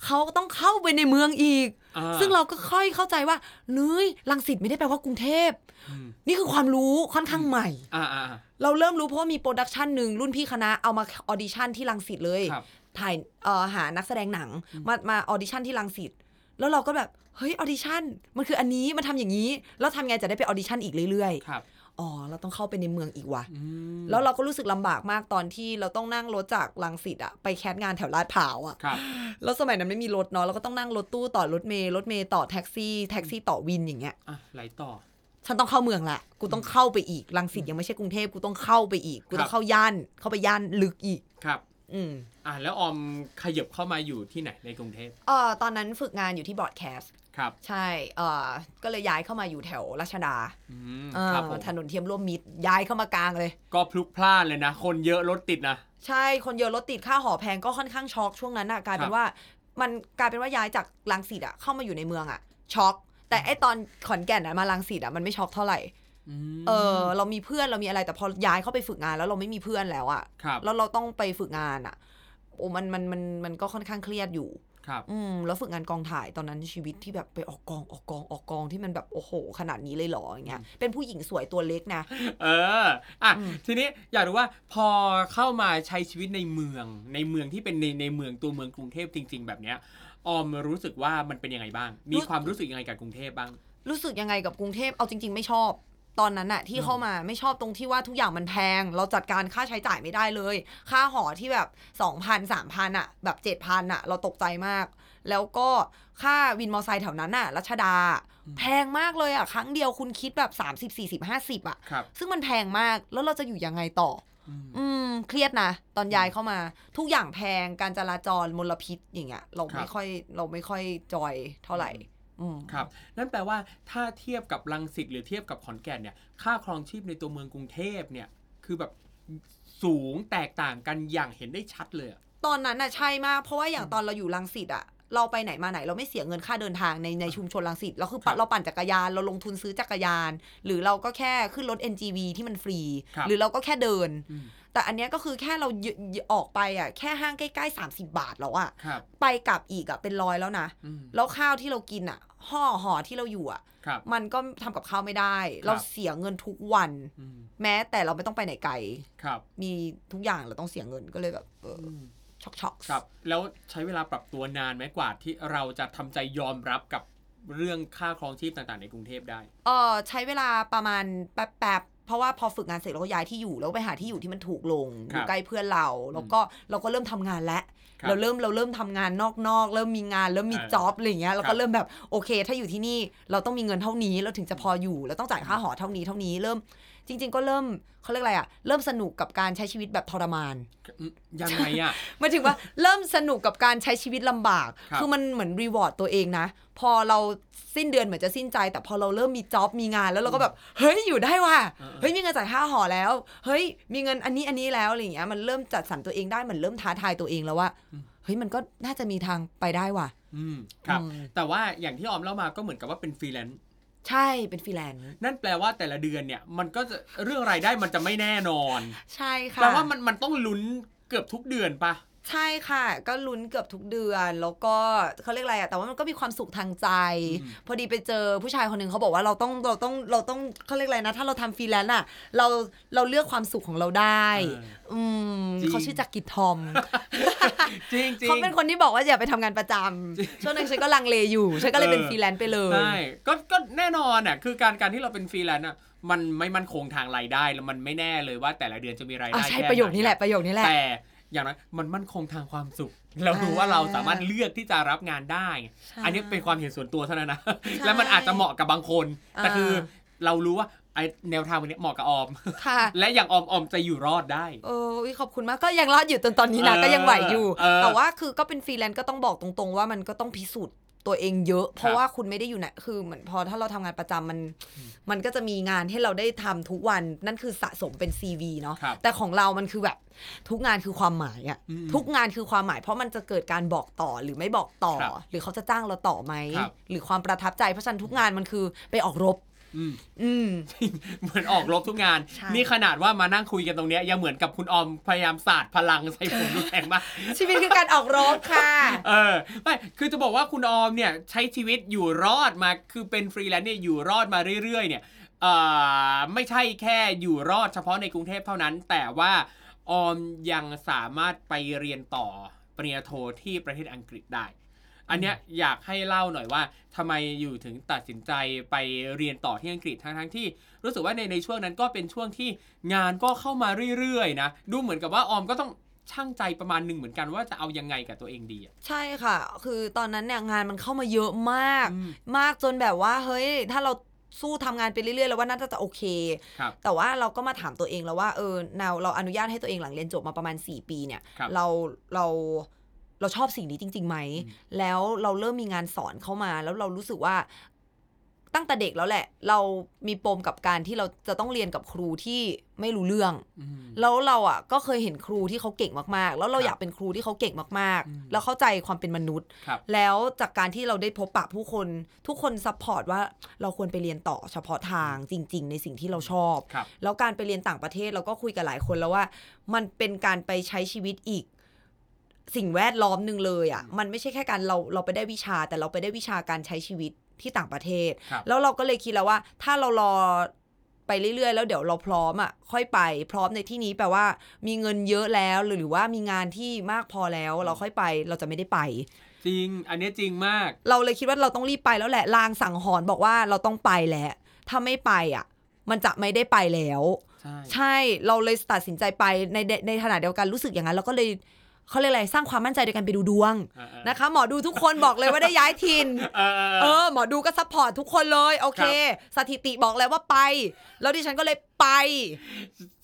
เขาก็ต้องเข้าไปในเมืองอีกอ่าซึ่งเราก็ค่อยเข้าใจว่าเนี้ยรังสิตไม่ได้แปลว่ากรุงเทพอืมนี่คือความรู้ค่อนข้างใหม่อ่าอ่าอ่าเราเริ่มรู้เพราะว่ามี production หนึ่งรุ่นพี่คณะเอามา audition ที่รังสิตเลยครับถ่ายเอ่อหานักแสดงหนังมามา audition ที่รังสิตแล้วเราก็แบบเฮ้ย audition มันคืออันนี้มันทำอย่างนี้ แล้วทำไงจะได้ไป audition อีกเรื่อยครับๆ อ๋อเราต้องเข้าไปในเมืองอีกว่ะอืมแล้วเราก็รู้สึกลำบากมากตอนที่เราต้องนั่งรถจากรังสิตอะไป cast งานแถวลาดพร้าวอะครับแล้วสมัยนั้นไม่มีรถเนาะเราก็ต้องนั่งรถตู้ต่อรถเมล์รถเมล์ต่อแท็กซี่แท็กซี่ต่อวินอย่างเงี้ยอะไหลต่อฉันต้องเข้าเมืองละกูต้องเข้าไปอีกรังสิตยังไม่ใช่กรุงเทพกูต้องเข้าไปอีก กูต้องเข้าย่านเข้าไปย่านลึกอีกครับ อืม อะแล้วออมขยับเข้ามาอยู่ที่ไหนในกรุงเทพเออตอนนั้นฝึกงานอยู่ที่ Broadcast ครับ ใช่เออก็เลยย้ายเข้ามาอยู่แถวรัชดาอืมเออครับผมถนนเทียมร่วมมิตรย้ายเข้ามากลางเลย ก็พลุกพล่านเลยนะ คนเยอะรถติดนะ ใช่คนเยอะรถติดค่าหอแพงก็ค่อนข้างช็อกช่วงนั้นอะกลายเป็ครันบ ว่า มันกลายเป็นว่าย้ายจากลังสิตอะเข้ามาอยู่ในเมืองอะช็อก แต่ไอตอนขอนแก่นอะมาลังสิตอะมันไม่ช็อกเท่าไหร่ มเออเรามีเพื่อนเรามีอะไรแต่พอย้ายเข้าไปฝึกงานแล้วเราไม่มีเพื่อนแล้วอะครับ แล้วเราต้องไปฝึกงานอะ โอ้มันมันมันมันก็ค่อนข้างเครียดอยู่ ครับ อืมแล้วฝึกงานกองถ่ายตอนนั้นชีวิตที่แบบไปออกกองออกกองออกกองที่มันแบบโอ้โห ขนาดนี้เลยเหรออย่างเงี้ยเป็นผู้หญิงสวยตัวเล็กนะ เออ อะอืมทีนี้อยากรู้ว่าพอเข้ามาใช้ชีวิตในเมือง ในเมืองที่เป็นในในเมืองตัวเมืองกรุงเทพจริง ๆ แบบเนี้ย ออมรู้สึกว่ามันเป็นยังไงบ้าง มีความรู้สึกยังไงกับกรุงเทพบ้าง รู้สึกยังไงกับกรุงเทพเอาจริง ๆ ไม่ชอบ ตอนนั้นอะที่เข้ามาไม่ชอบตรงที่ว่าทุกอย่างมันแพง เราจัดการค่าใช้จ่ายไม่ได้เลย ค่าหอที่แบบ2,000 3,000อะแบบ7,000อะเราตกใจมาก แล้วก็ค่าวินมอไซค์แถวนั้นอะรัชดา แพงมากเลยอะครั้งเดียวคุณคิดแบบ 30 40 50อะครับ ซึ่งมันแพงมากแล้วเราจะอยู่ยังไงต่อ อืม อืม เครียดนะ ตอนย้ายเข้ามา ทุกอย่างแพงการจราจรมลพิษอย่างเงี้ยเราครับไม่ค่อยเราไม่ค่อยจอยเท่าไหร่ อืม ครับ นั่นแปลว่าถ้าเทียบกับลังสิตหรือเทียบกับขอนแก่นเนี่ย ค่าครองชีพในตัวเมืองกรุงเทพเนี่ย คือแบบสูงแตกต่างกันอย่างเห็นได้ชัดเลยอะตอนนั้นน่ะใช่มาก เพราะว่าอย่างตอนเราอยู่รังสิตอะเราไปไหนมาไหนเราไม่เสียเงินค่าเดินทางในในชุมชนรังสิตเราคือปั่นเราปั่นจักรยานเราลงทุนซื้อจักรยาน หรือเราก็แค่ขึ้นรถ NGV ที่มันฟรีครับหรือเราก็แค่เดินอืม แต่อันเนี้ยก็คือแค่เรายยออกไปอะแค่ห้างใกล้ๆ 30 บาทแล้วอะครับไปกลับอีกอะเป็นร้อยแล้วนะอืมแล้วข้าวที่เรากินอะห่อห่อที่เราอยู่อะครับมันก็ทำกับข้าวไม่ได้ครับเราเสียเงินทุกวันอืมแม้แต่เราไม่ต้องไปไหนไกลครับ มีทุกอย่างเราต้องเสียเงินก็เลยแบบเอออมช็อกช็อกครับ แล้วใช้เวลาปรับตัวนานไหมกว่าที่เราจะทำใจยอมรับกับเรื่องค่าครองชีพต่างๆ ในกรุงเทพได้เออใช้เวลาประมาณแป๊บๆ เพราะว่าพอฝึกงานเสร็จเราก็ย้ายที่อยู่แล้วไปหาที่อยู่ที่มันถูกลงอครับยู่ใกล้เพื่อนเราแล้วก็เราก็เริ่มทำงานแล้วครับเราเริ่มเราเริ่มทำงานนอกๆเริ่มมีงานเริ่มมีเออจ็อบอะไรอย่างเงี้ยเราครัก็บเริ่มแบบโอเค ถ้าอยู่ที่นี่เราต้องมีเงินเท่านี้เราถึงจะพออยู่เราต้องจ่ายค่าหอเท่านี้เท่านี้เริ่ม จริง ๆ ก็เริ่มเขาเรียกอะไรอะเริ่มสนุกกับการใช้ชีวิตแบบทรมานอืมยังไงอะหมายถึงว่าเริ่มสนุกกับการใช้ชีวิตลำบากครับอมันเหมือนรีวอร์ดตัวเองนะ พอเราสิ้นเดือนเหมือนจะสิ้นใจ แต่พอเราเริ่มมีจ็อบมีงานแล้วเราก็แบบ เฮ้ยอยู่ได้ว่ะเออเฮ้ยมีเงินจ่ายค่าหอแล้ว เฮ้ยมีเงินอันนี้อันนี้แล้วอะไรอย่างเงี้ยมันเริ่มจัดสรรตัวเองได้เหมือนเริ่มท้าทายตัวเองแล้วว่าเฮ้ยมันก็น่าจะมีทางไปได้ว่ะ อืมครับอืมแต่ว่าอย่างที่ออมเล่ามาก็เหมือนกับว่าเป็นฟรีแลนซ์ ใช่เป็นฟรีแลนซ์นั่นแปลว่าแต่ละเดือนเนี่ย มันก็จะเรื่องรายได้มันจะไม่แน่นอน ใช่ค่ะแปลว่ามันมันต้องลุ้นเกือบทุกเดือนปะ ใช่ค่ะ ก็ลุ้นเกือบทุกเดือน แล้วก็เขาเรียกอะไรอะแต่ว่ามันก็มีความสุขทางใจอืมพอดีไปเจอผู้ชายคนหนึ่งเขาบอกว่าเราต้องเราต้องเราต้องเขาเรียกอะไรนะ ถ้าเราทำฟรีแลนซ์อะเราเราเลือกความสุขของเราได้เอออืมจริง เขาชื่อจักรกิจทอม จริงจริง เขาเป็นคนที่บอกว่าอย่าไปทำงานประจช่วงนั้นฉันก็ลังเลอยู่ ฉันก็เลยเป็นเออ ฟรีแลนซ์ไปเลย ใช่ก็ก็แน่นอนอะคือการการที่เราเป็นฟรีแลนซ์อะมันไม่มั่นคงทางรายได้แล้วมันไม่แน่เลยว่าแต่ละเดือนจะมีรายได้อะใช่แค่ประโยคนี้แหละประโยคนี้แหละ แต่ อย่างนั้นมันมั่นคงทางความสุข เรารู้ว่าเราสามารถเลือกที่จะรับงานได้ใช่อันนี้เป็นความเห็นส่วนตัวเท่านั้นนะใช่แล้วมันอาจจะเหมาะกับบางคน แต่อ่าคือเรารู้ว่าไอแนวทางวันนี้เหมาะกับออมค่ะและอย่างออมออมจะอยู่รอดได้เอออุ๊ยขอบคุณมากก็ยังรอดอยู่จนตอนนี้นะเออก็ยังไหวอยู่เออแต่ว่าคือก็เป็นฟรีแลนซ์ก็ต้องบอกตรงๆ ว่ามันก็ต้องพิสูจน์ ตัวเองเยอะ เพราะว่าคุณไม่ได้อยู่ไหนคือเหมือนพอถ้าเราทำงานประจำมัน มันก็จะมีงานให้เราได้ทำทุกวันนั่นคือสะสมเป็น CV เนาะครับแต่ของเรามันคือแบบทุกงานคือความหมายอะอืมทุกงานคือความหมาย เพราะมันจะเกิดการบอกต่อหรือไม่บอกต่อครับหรือเขาจะจ้างเราต่อไหมครับหรือความประทับใจเพราะฉะนั้นทุกงานมันคือไปออกรบ อืมอืมเหมือนออกรบทุกงานใช่นี่ขนาดว่ามานั่งคุยกันตรงเนี้ยยังเหมือนกับคุณออมพยายามสาดพลังใส่ผมดูแข็งมากชีวิตคือการออกรบค่ะ เออไม่คือจะบอกว่าคุณออมเนี่ยใช้ชีวิตอยู่รอดมาคือเป็นฟรีแลนซ์เนี่ยอยู่รอดมาเรื่อยๆ เนี่ยเอ่อไม่ใช่แค่อยู่รอดเฉพาะในกรุงเทพเท่านั้น แต่ว่าออมยังสามารถไปเรียนต่อปริญญาโทที่ประเทศอังกฤษได้ อันเนี้ยอยากให้เล่าหน่อยว่าทำไมอยู่ถึงตัดสินใจไปเรียนต่อที่อังกฤษทั้งทั้งๆที่ รู้สึกว่าในในช่วงนั้นก็เป็นช่วงที่งานก็เข้ามาเรื่อยๆนะดูเหมือนกับว่าออมก็ต้องช่างใจประมาณหนึ่งเหมือนกันว่าจะเอายังไงกับตัวเองดีอะใช่ค่ะ คือตอนนั้นเนี่ยงานมันเข้ามาเยอะมากอืมมากจนแบบว่าเฮ้ยถ้าเราสู้ทำงานไปเรื่อยๆ แล้วว่าน่าจะโอเคครับแต่ว่าเราก็มาถามตัวเองแล้วว่าเออเราเราอนุญาตให้ตัวเองหลังเรียนจบมาประมาณ 4 ปีเนี่ยครับเราเรา เราชอบสิ่งนี้จริงๆไหมอืมแล้วเราเริ่มมีงานสอนเข้ามา แล้วเรารู้สึกว่าตั้งแต่เด็กแล้วแหละ เรามีปมกับการที่เราจะต้องเรียนกับครูที่ไม่รู้เรื่องอืมแล้วเราอะก็เคยเห็นครูที่เขาเก่งมากๆ แล้วเราครับอยากเป็นครูที่เขาเก่งมากอืมๆแล้วเข้าใจความเป็นมนุษย์ครับแล้วจากการที่เราได้พบปะผู้คนทุกคน support ว่าเราควรไปเรียนต่อเฉพาะทางจริง ๆ ในสิ่งที่เราชอบครับแล้วการไปเรียนต่างประเทศเราก็คุยกับหลายคนแล้วว่า มันเป็นการไปใช้ชีวิตอีก สิ่งแวดล้อมหนึ่งเลยอะมันไม่ใช่แค่การเราเราไปได้วิชา แต่เราไปได้วิชาการใช้ชีวิตที่ต่างประเทศครับแล้วเราก็เลยคิดแล้วว่า ถ้าเรารอไปเรื่อยๆ แล้วเดี๋ยวเราพร้อมอะค่อยไปพร้อมในที่นี้แปลว่า มีเงินเยอะแล้วหรือว่ามีงานที่มากพอแล้วเราค่อยไปเราจะไม่ได้ไป จริง อันเนี้ยจริงมาก เราเลยคิดว่าเราต้องรีบไปแล้วแหละลางสั่งหอนบอกว่าเราต้องไปแหละถ้าไม่ไปอะ มันจะไม่ได้ไปแล้ว ใช่ใช่เราเลยตัดสินใจไปในในในขณะเดียวกันรู้สึกอย่างนั้นเราก็เลย เขาเรียกอะไรสร้างความมั่นใจโดยการไปดูดวงเออเออนะคะ หมอดูทุกคนบอกเลยว่าได้ย้ายถิ่นเออเออเอเอออหมอดูก็ support ทุกคนเลยโอเค สถิติบอกแล้วว่าไป แล้วดิฉันก็เลยไป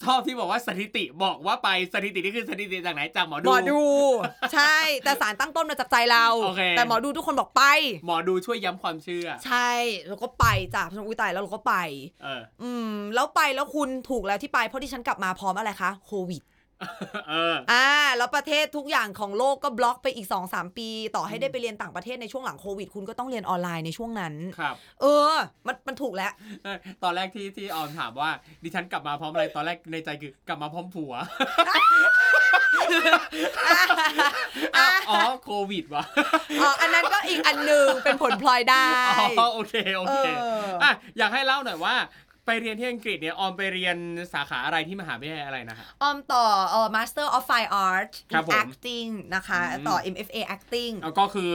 ชอบที่บอกว่าสถิติบอกว่าไปสถิตินี่คือสถิติจากไหนจากหมอดูหมอดู ใช่ แต่สารตั้งต้นมาจากใจเราโอเคแต่หมอดูทุกคนบอกไป หมอดูช่วยย้ำความเชื่อ ใช่เราก็ไปจ้ะอุ้ยตายแล้วเราก็ไป เออ อืม แล้วไปแล้วคุณถูกแล้วที่ไปเพราะที่ฉันกลับมาพร้อมอะไรคะโควิดเอออ่า แล้วประเทศทุกอย่างของโลกก็บล็อกไปอีก2 3ปี ต่อให้ได้ไปเรียนต่างประเทศในช่วงหลังโควิด คุณก็ต้องเรียนออนไลน์ในช่วงนั้น ครับ เออ มันมันถูกแล้วเออตอนแรกที่ที่ออมถามว่า ดิฉันกลับมาพร้อมอะไร ตอนแรกในใจคือกลับมาพร้อมผัวอ้าวอ๋อโควิดวะอ๋ออันนั้นก็อีกอันหนึ่งเป็นผลพลอยได้ อ๋อโอเคโอเคเอออ่อะอยากให้เล่าหน่อยว่า ไปเรียนที่อังกฤษเนี่ยออมไปเรียนสาขาอะไรที่มหาวิทยาลัยอะไรนะฮะ ออมต่อเอ่อ Master of Fine Art ครับผม in Acting นะคะ อืม ต่อ MFA Acting แล้วก็คือ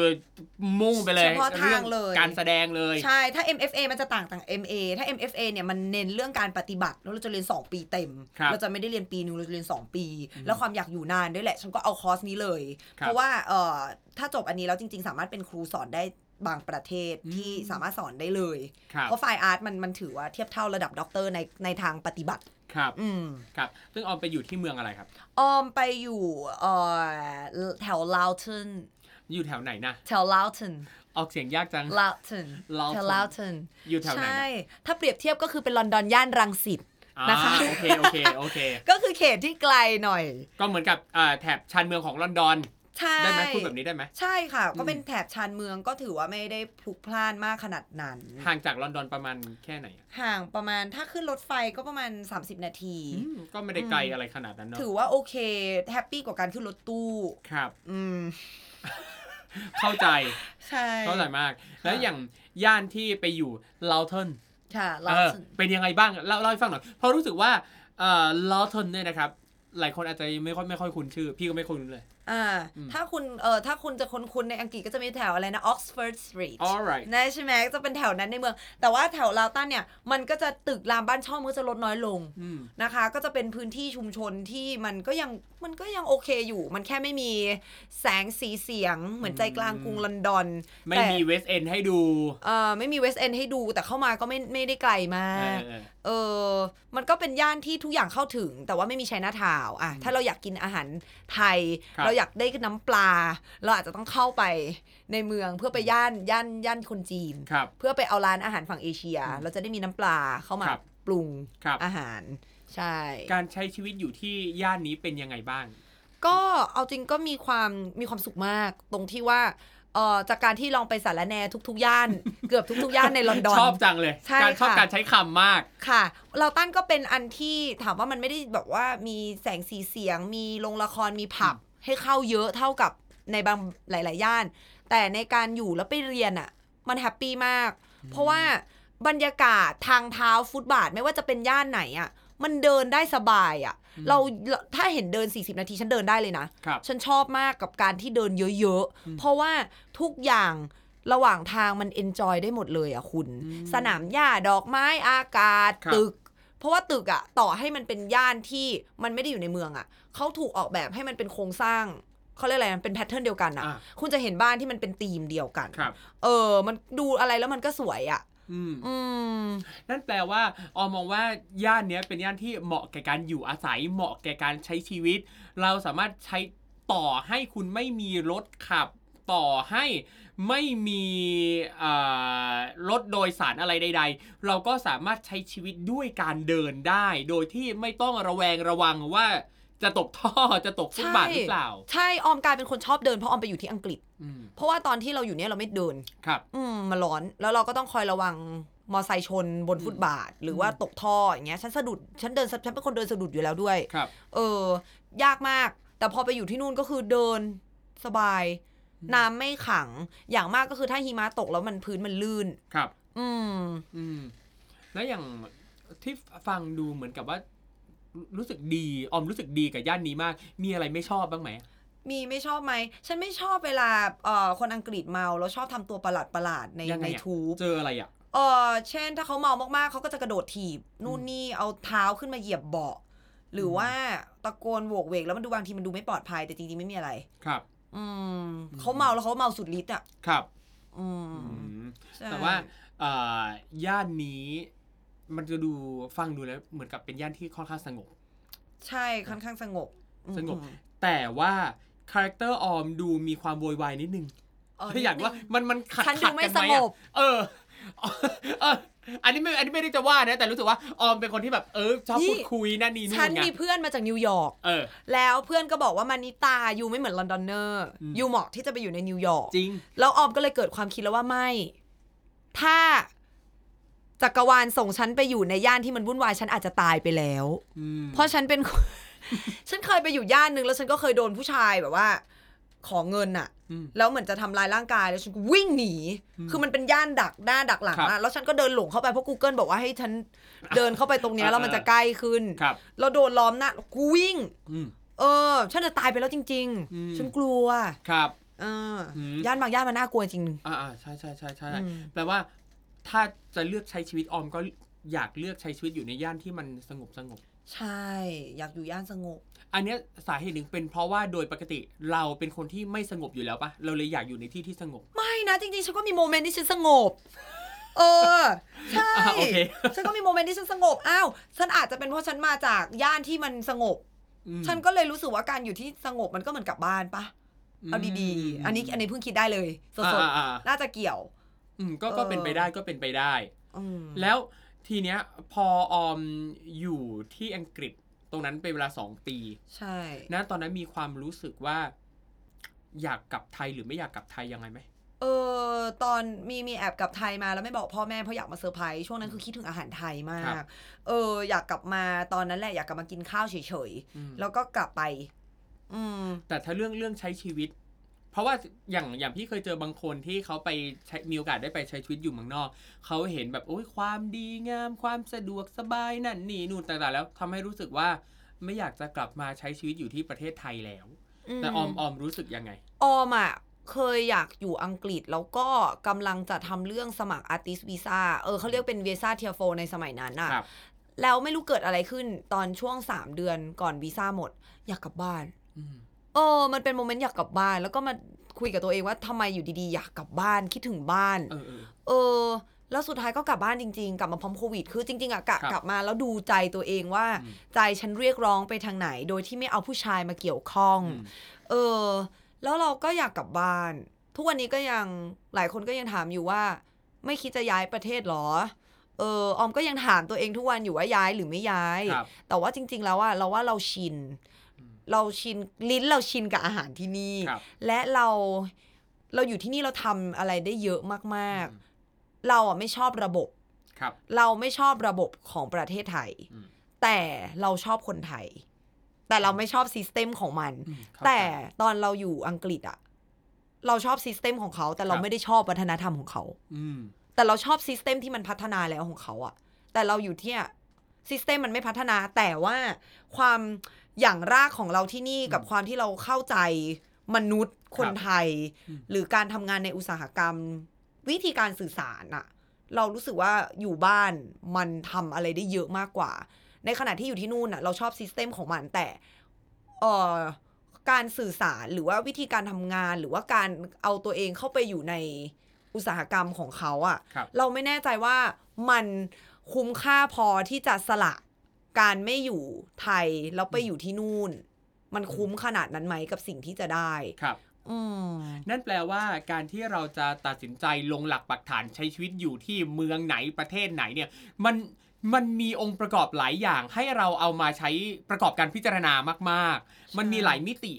มุ่งไปเลยเฉพาะทางเลย การแสดงเลย ใช่ ถ้า MFA มันจะต่างต่าง MA ถ้า MFA เนี่ยมันเน้นเรื่องการปฏิบัติ แล้วเราจะเรียน 2 ปีเต็ม ครับเราจะไม่ได้เรียนปีหนึงเราจะเรียน 2 ปี แล้วความอยากอยู่นานด้วยแหละ ฉันก็เอาคอร์สนี้เลย ครับเพราะว่าเอ่อถ้าจบอันนี้แล้วจริง ๆ สามารถเป็นครูสอนได้ บางประเทศอืมที่สามารถสอนได้เลยครับเพราะ Fine Art มันมันถือว่าเทียบเท่าระดับด็อกเตอร์ในในทางปฏิบัติ ครับ อืม ครับ ซึ่งออมไปอยู่ที่เมืองอะไรครับ ออมไปอยู่เอ่อแถวลาวตันอยู่แถวไหนนะ แถวลาวตันออกเสียงยากจังลาวตัน Loughton แถวลาวตันอยู่แถวไหน ใช่นะถ้าเปรียบเทียบก็คือเป็นลอนดอนย่านรังสิตอ่านะคะโอเคโอเคโอเค ก็คือเขตที่ไกลหน่อย ก็เหมือนกับอ่าแถบชานเมืองของลอนดอน ใช่ได้ไหมพูดแบบนี้ได้ไหมใช่ค่ะอืมก็เป็นแถบชานเมืองก็ถือว่าไม่ได้พลุกพล่านมากขนาดนั้นห่างจากลอนดอนประมาณแค่ไหนอะห่างประมาณถ้าขึ้นรถไฟก็ประมาณ 30 นาทีอืมก็ไม่ได้ไกลอะไรขนาดนั้นเนาะถือว่าโอเค happy กว่าการขึ้นรถตู้ครับ อืมเข้าใจใช่เข้าใจมาก แล้วอย่างย่านที่ไปอยู่ Loughton ค่ะเอเราอเป็นยังไงบ้างเล่าเล่าให้ฟังหน่อยเพราะรู้สึกว่าเอ่อ Loughton เนี่ยนะครับหลายคนอาจจะไม่ค่อยไม่ค่อยคุ้นชื่อ พี่ก็ไม่คุ้นเลย อ่าอืมถ้าคุณเออถ้าคุณจะคุ้นๆในอังกฤษก็จะมีแถวอะไรนะ Oxford Street alright นะใช่ไหมจะเป็นแถวนั้นในเมือง แต่ว่าแถวลาวตันเนี่ย มันก็จะตึกรามบ้านช่องมันก็จะลดน้อยลงอืมนะคะ ก็จะเป็นพื้นที่ชุมชนที่มันก็ยังมันก็ยังโอเคอยู่ มันแค่ไม่มีแสงสีเสียง เหมือนใจกลางกรุงลอนดอน ไม่แต่มีเวสเอนให้ดู เออไม่มีเวสเอนให้ดู แต่เข้ามาก็ไม่ไม่ได้ไกลมาเอกอเออเออ มันก็เป็นย่านที่ทุกอย่างเข้าถึง แต่ว่าไม่มีใช้หน้าทาวน์อะ ถ้าเราอยากกินอาหารไทยครับเราอยากได้น้ำปลา เราอาจจะต้องเข้าไปในเมืองเพื่อไปย่านย่านย่านคนจีนครับเพื่อไปเอาร้านอาหารฝั่งเอเชีย เราจะได้มีน้ำปลาเข้ามาครับปรุงครับอาหาร ใช่ การใช้ชีวิตอยู่ที่ย่านนี้เป็นยังไงบ้าง ก็เอาจริงก็มีความมีความสุขมากตรงที่ว่าเอ่อจากการที่ลองไปสารแหนทุกๆ ย่าน เกือบทุกๆ ย่านในลอนดอนชอบจังเลย ใช่การชอบค่ะ การใช้คำมาก ค่ะ เราตั้นก็เป็นอันที่ถามว่ามันไม่ได้แบบว่ามีแสงสีเสียง มีโรงละครมีผับ ให้เข้าเยอะเท่ากับในบางหลาย ๆ ย่าน แต่ในการอยู่แล้วไปเรียนอะ่ะ มันแฮปปี้มาก เพราะว่าบรรยากาศทางเท้าฟุตบาทไม่ว่าจะเป็นย่านไหนอะ่ะ มันเดินได้สบายอะ่ะ เราถ้าเห็นเดิน 40 นาทีฉันเดินได้เลยนะครับฉันชอบมากกับการที่เดินเยอะๆ เพราะว่าทุกอย่างระหว่างทางมันเอนจอยได้หมดเลยอะคุณ สนามหญ้าดอกไม้อากาศครับตึก เพราะว่าตึกอะต่อให้มันเป็นย่านที่มันไม่ได้อยู่ในเมืองอะเขาถูกออกแบบให้มันเป็นโครงสร้างเขาเรียกอะไรมันเป็นแพทเทิร์นเดียวกันอะอะคุณจะเห็นบ้านที่มันเป็นธีมเดียวกันครับเออ มันดูอะไรแล้วมันก็สวยอะ อืม อืม นั่นแปลว่าออมมองว่าย่านเนี้ยเป็นย่านที่เหมาะแก่การอยู่อาศัยเหมาะแก่การใช้ชีวิต เราสามารถใช้ต่อให้คุณไม่มีรถขับ ต่อให้ไม่มีอ่ารถโดยสารอะไรใด ๆ เราก็สามารถใช้ชีวิตด้วยการเดินได้ โดยที่ไม่ต้องระแวงระวังว่า จะตกท่อจะตกฟุตบาทหรือเปล่า ใช่ออมกลายเป็นคนชอบเดินเพราะออมไปอยู่ที่อังกฤษอืมเพราะว่าตอนที่เราอยู่เนี่ยเราไม่เดินครับ อืมมันร้อนแล้วเราก็ต้องคอยระวังมอไซค์ชนบนฟุตบาท หรือว่าตกท่ออย่างเงี้ยฉันสะดุดฉันเดินฉันเป็นคนเดินสะดุดอยู่แล้วด้วยครับเออ ยากมาก แต่พอไปอยู่ที่นู่นก็คือเดินสบาย น้ำไม่ขังอย่างมากก็คือถ้าหิมะตกแล้วมันพื้นมันลื่นครับ อืมอืมแล้วอย่างที่ฟังดูเหมือนกับว่า รู้รู้สึกดีออมรู้สึกดีกับย่านนี้มาก มีอะไรไม่ชอบบ้างไหมมีไม่ชอบไหม ฉันไม่ชอบเวลาเอ่อคนอังกฤษเมาแล้วชอบทำตัวประหลาดประหลาดๆในยังไงในอะทูบเจออะไรอะเออเช่นถ้าเขาเมามากๆเขาก็จะกระโดดถีบนู่นนี่เอาเท้าขึ้นมาเหยียบเบาะหรือว่าตะโกนโหวกเวกแล้วมันดูบางทีมันดูไม่ปลอดภัยแต่จริงๆไม่มีอะไร ครับ อืมเขาเมาแล้วเขาเมาสุดฤทธิ์อะครับ อืมอืมใช่แต่ว่าเอ่อย่านนี้ มันจะดูฟังดูแล้วเหมือนกับเป็นย่านที่ค่อนข้างสงบ ใช่ค่อนข้างสงบสงบอืมแต่ว่า character ออมดูมีความโวยวายนิดนึงเออถ้าอยากว่ามันมันขัดฉันดูขัดกันไหมสงบอะเออเอออันนี้ไม่อันนี้ไม่ได้จะว่านะ แต่รู้สึกว่าออมเป็นคนที่แบบเออชอบนี่พูดคุยนั่นนี่นู่นไงฉันมีเพื่อนมาจากนิวยอร์กเออ แล้วเพื่อนก็บอกว่ามานิตาอยู่ไม่เหมือน Londoner อืมอยู่เหมาะที่จะไปอยู่ในนิวยอร์กจริง แล้วออมก็เลยเกิดความคิดแล้วว่าไม่ ถ้า จักรวาลส่งฉันไปอยู่ในย่านที่มันวุ่นวายฉันอาจจะตายไปแล้วอืมเพราะฉันเป็น ฉันเคยไปอยู่ย่านหนึ่งแล้วฉันก็เคยโดนผู้ชายแบบว่า ขอเงินอะอืมแล้วเหมือนจะทำลายร่างกายแล้วฉันก็วิ่งหนี คือมันเป็นย่านดักหน้าดักหลังครัอะบแล้วฉันก็เดินหลงเข้าไปเพราะ Google บอกว่าให้ฉันเดินเข้าไปตรงเนี้ยอ่าแล้วมันจะใกล้ขึ้นครับเราโดนล้อมหน้ากูวิ่งอืมเออ ฉันจะตายไปแล้วจริงอืมๆฉันกลัวครับเอออมย่านบางย่านมันน่ากลัวจริง อ่าอ่าใช่ใช่ใช่ใช่อืมแปลว่า ถ้าจะเลือกใช้ชีวิตออมก็อยากเลือกใช้ชีวิตอยู่ในย่านที่มันสงบสงบ ใช่ อยากอยู่ย่านสงบ อันเนี้ยสาเหตุหนึ่งเป็นเพราะว่าโดยปกติเราเป็นคนที่ไม่สงบอยู่แล้วปะเราเลยอยากอยู่ในที่ที่สงบ ไม่นะ จริงๆ ฉันก็มีโมเมนต์ที่ฉันสงบ เออ ใช่ อ่าโอเค ฉันก็มีโมเมนต์ที่ฉันสงบ อ้าว ฉันอาจจะเป็นเพราะฉันมาจากย่านที่มันสงบ อืมฉันก็เลยรู้สึกว่าการอยู่ที่สงบมันก็เหมือนกลับบ้านปะ เอาดีมๆอันนี้อันนี้เพิ่งคิดได้เลยสดอ่าอ่าๆน่าจะเกี่ยว อืมก็ก็เป็นไปได้ก็เป็นไปได้อืมแล้วทีเนี้ยพอออมอยู่ที่อังกฤษตรงนั้นเป็นเวลาสองปี ใช่นะตอนนั้นมีความรู้สึกว่า อยากกลับไทยหรือไม่อยากกลับไทยยังไงไหมเออตอนมีมีแอบกลับไทยมาแล้วไม่บอกพ่อแม่เพราะอยากมาเซอร์ไพรส์ช่วงนั้นคือคิดถึงอาหารไทยมาครักบเออ อยากกลับมาตอนนั้นแหละอยากกลับมากินข้าวเฉยอืมๆแล้วก็กลับไป อืมแต่ถ้าเรื่องเรื่องใช้ชีวิต เพราะว่าอย่างอย่างพี่เคยเจอบางคนที่เขาไปใช้มีโอกาสได้ไปใช้ชีวิตอยู่เมืองนอก เขาเห็นแบบโอ้ยความดีงาม ความสะดวกสบายนั่นนี่นู่นต่างๆแล้วทำให้รู้สึกว่าไม่อยากจะกลับมาใช้ชีวิตอยู่ที่ประเทศไทยแล้ว แต่ออมออมรู้สึกยังไง ออมอะเคยอยากอยู่อังกฤษแล้วก็กำลังจะทำเรื่องสมัคร artist visa เออเขาเรียกเป็นวีซ่าเทียโฟในสมัยนั้นอะครับแล้วไม่รู้เกิดอะไรขึ้นตอนช่วง3เดือนก่อนวีซ่าหมด อยากกลับบ้านอืม เออ มันเป็นโมเมนต์อยากกลับบ้าน แล้วก็มาคุยกับตัวเองว่าทำไมอยู่ดีๆ อยากกลับบ้านคิดถึงบ้าน เออเออเออ แล้วสุดท้ายก็กลับบ้านจริง ๆ กลับมาพร้อมโควิด คือจริง ๆอะกะครับกลับมาแล้วดูใจตัวเองว่าอืมใจฉันเรียกร้องไปทางไหน โดยที่ไม่เอาผู้ชายมาเกี่ยวข้องอืมเออ แล้วเราก็อยากกลับบ้าน ทุกวันนี้ก็ยังหลายคนก็ยังถามอยู่ว่า ไม่คิดจะย้ายประเทศหรอเออออมก็ยังถามตัวเองทุกวันอยู่ว่าย้ายหรือไม่ย้ายครับแต่ว่าจริง ๆ แล้วอะเราว่าเราชินอืม เราชินลิ้นเราชินกับอาหารที่นี่ ครับ และเราเราอยู่ที่นี่เราทำอะไรได้เยอะมากอืมๆ เราอะไม่ชอบระบบ ครับ เราไม่ชอบระบบของประเทศไทย อืม แต่เราชอบคนไทย แต่เราไม่ชอบซิสเต็มของมัน อืมเข้าใจ แต่ตอนเราอยู่อังกฤษอะเราชอบ system ของเขา แต่เราครับ ไม่ได้ชอบวัฒนธรรมของเขา อืม แต่เราชอบ system ที่มันพัฒนาแล้วของเขาอะแต่เราอยู่ที่ system มันไม่พัฒนาแต่ว่าความ อย่างรากของเราที่นี่กับความที่เราเข้าใจมนุษย์คนไทยอืมหรือการทำงานในอุตสาหกรรม วิธีการสื่อสารอะเรารู้สึกว่าอยู่บ้านมันทำอะไรได้เยอะมากกว่า ในขณะที่อยู่ที่นู่นอะเราชอบ system ของมันแต่เอ่อการสื่อสารหรือว่าวิธีการทำงานหรือว่าการเอาตัวเองเข้าไปอยู่ในอุตสาหกรรมของเขาอะครับเราไม่แน่ใจว่ามันคุ้มค่าพอที่จะสละ การไม่อยู่ไทยแล้วไปอยู่ที่นู่น มันคุ้มขนาดนั้นไหมกับสิ่งที่จะได้ครับอืมนั่นแปลว่าการที่เราจะตัดสินใจลงหลักปักฐานใช้ชีวิตอยู่ที่เมืองไหนประเทศไหนเนี่ย มันมันมีองค์ประกอบหลายอย่างให้เราเอามาใช้ประกอบการพิจารณามาก ๆ มันมีหลายมิติ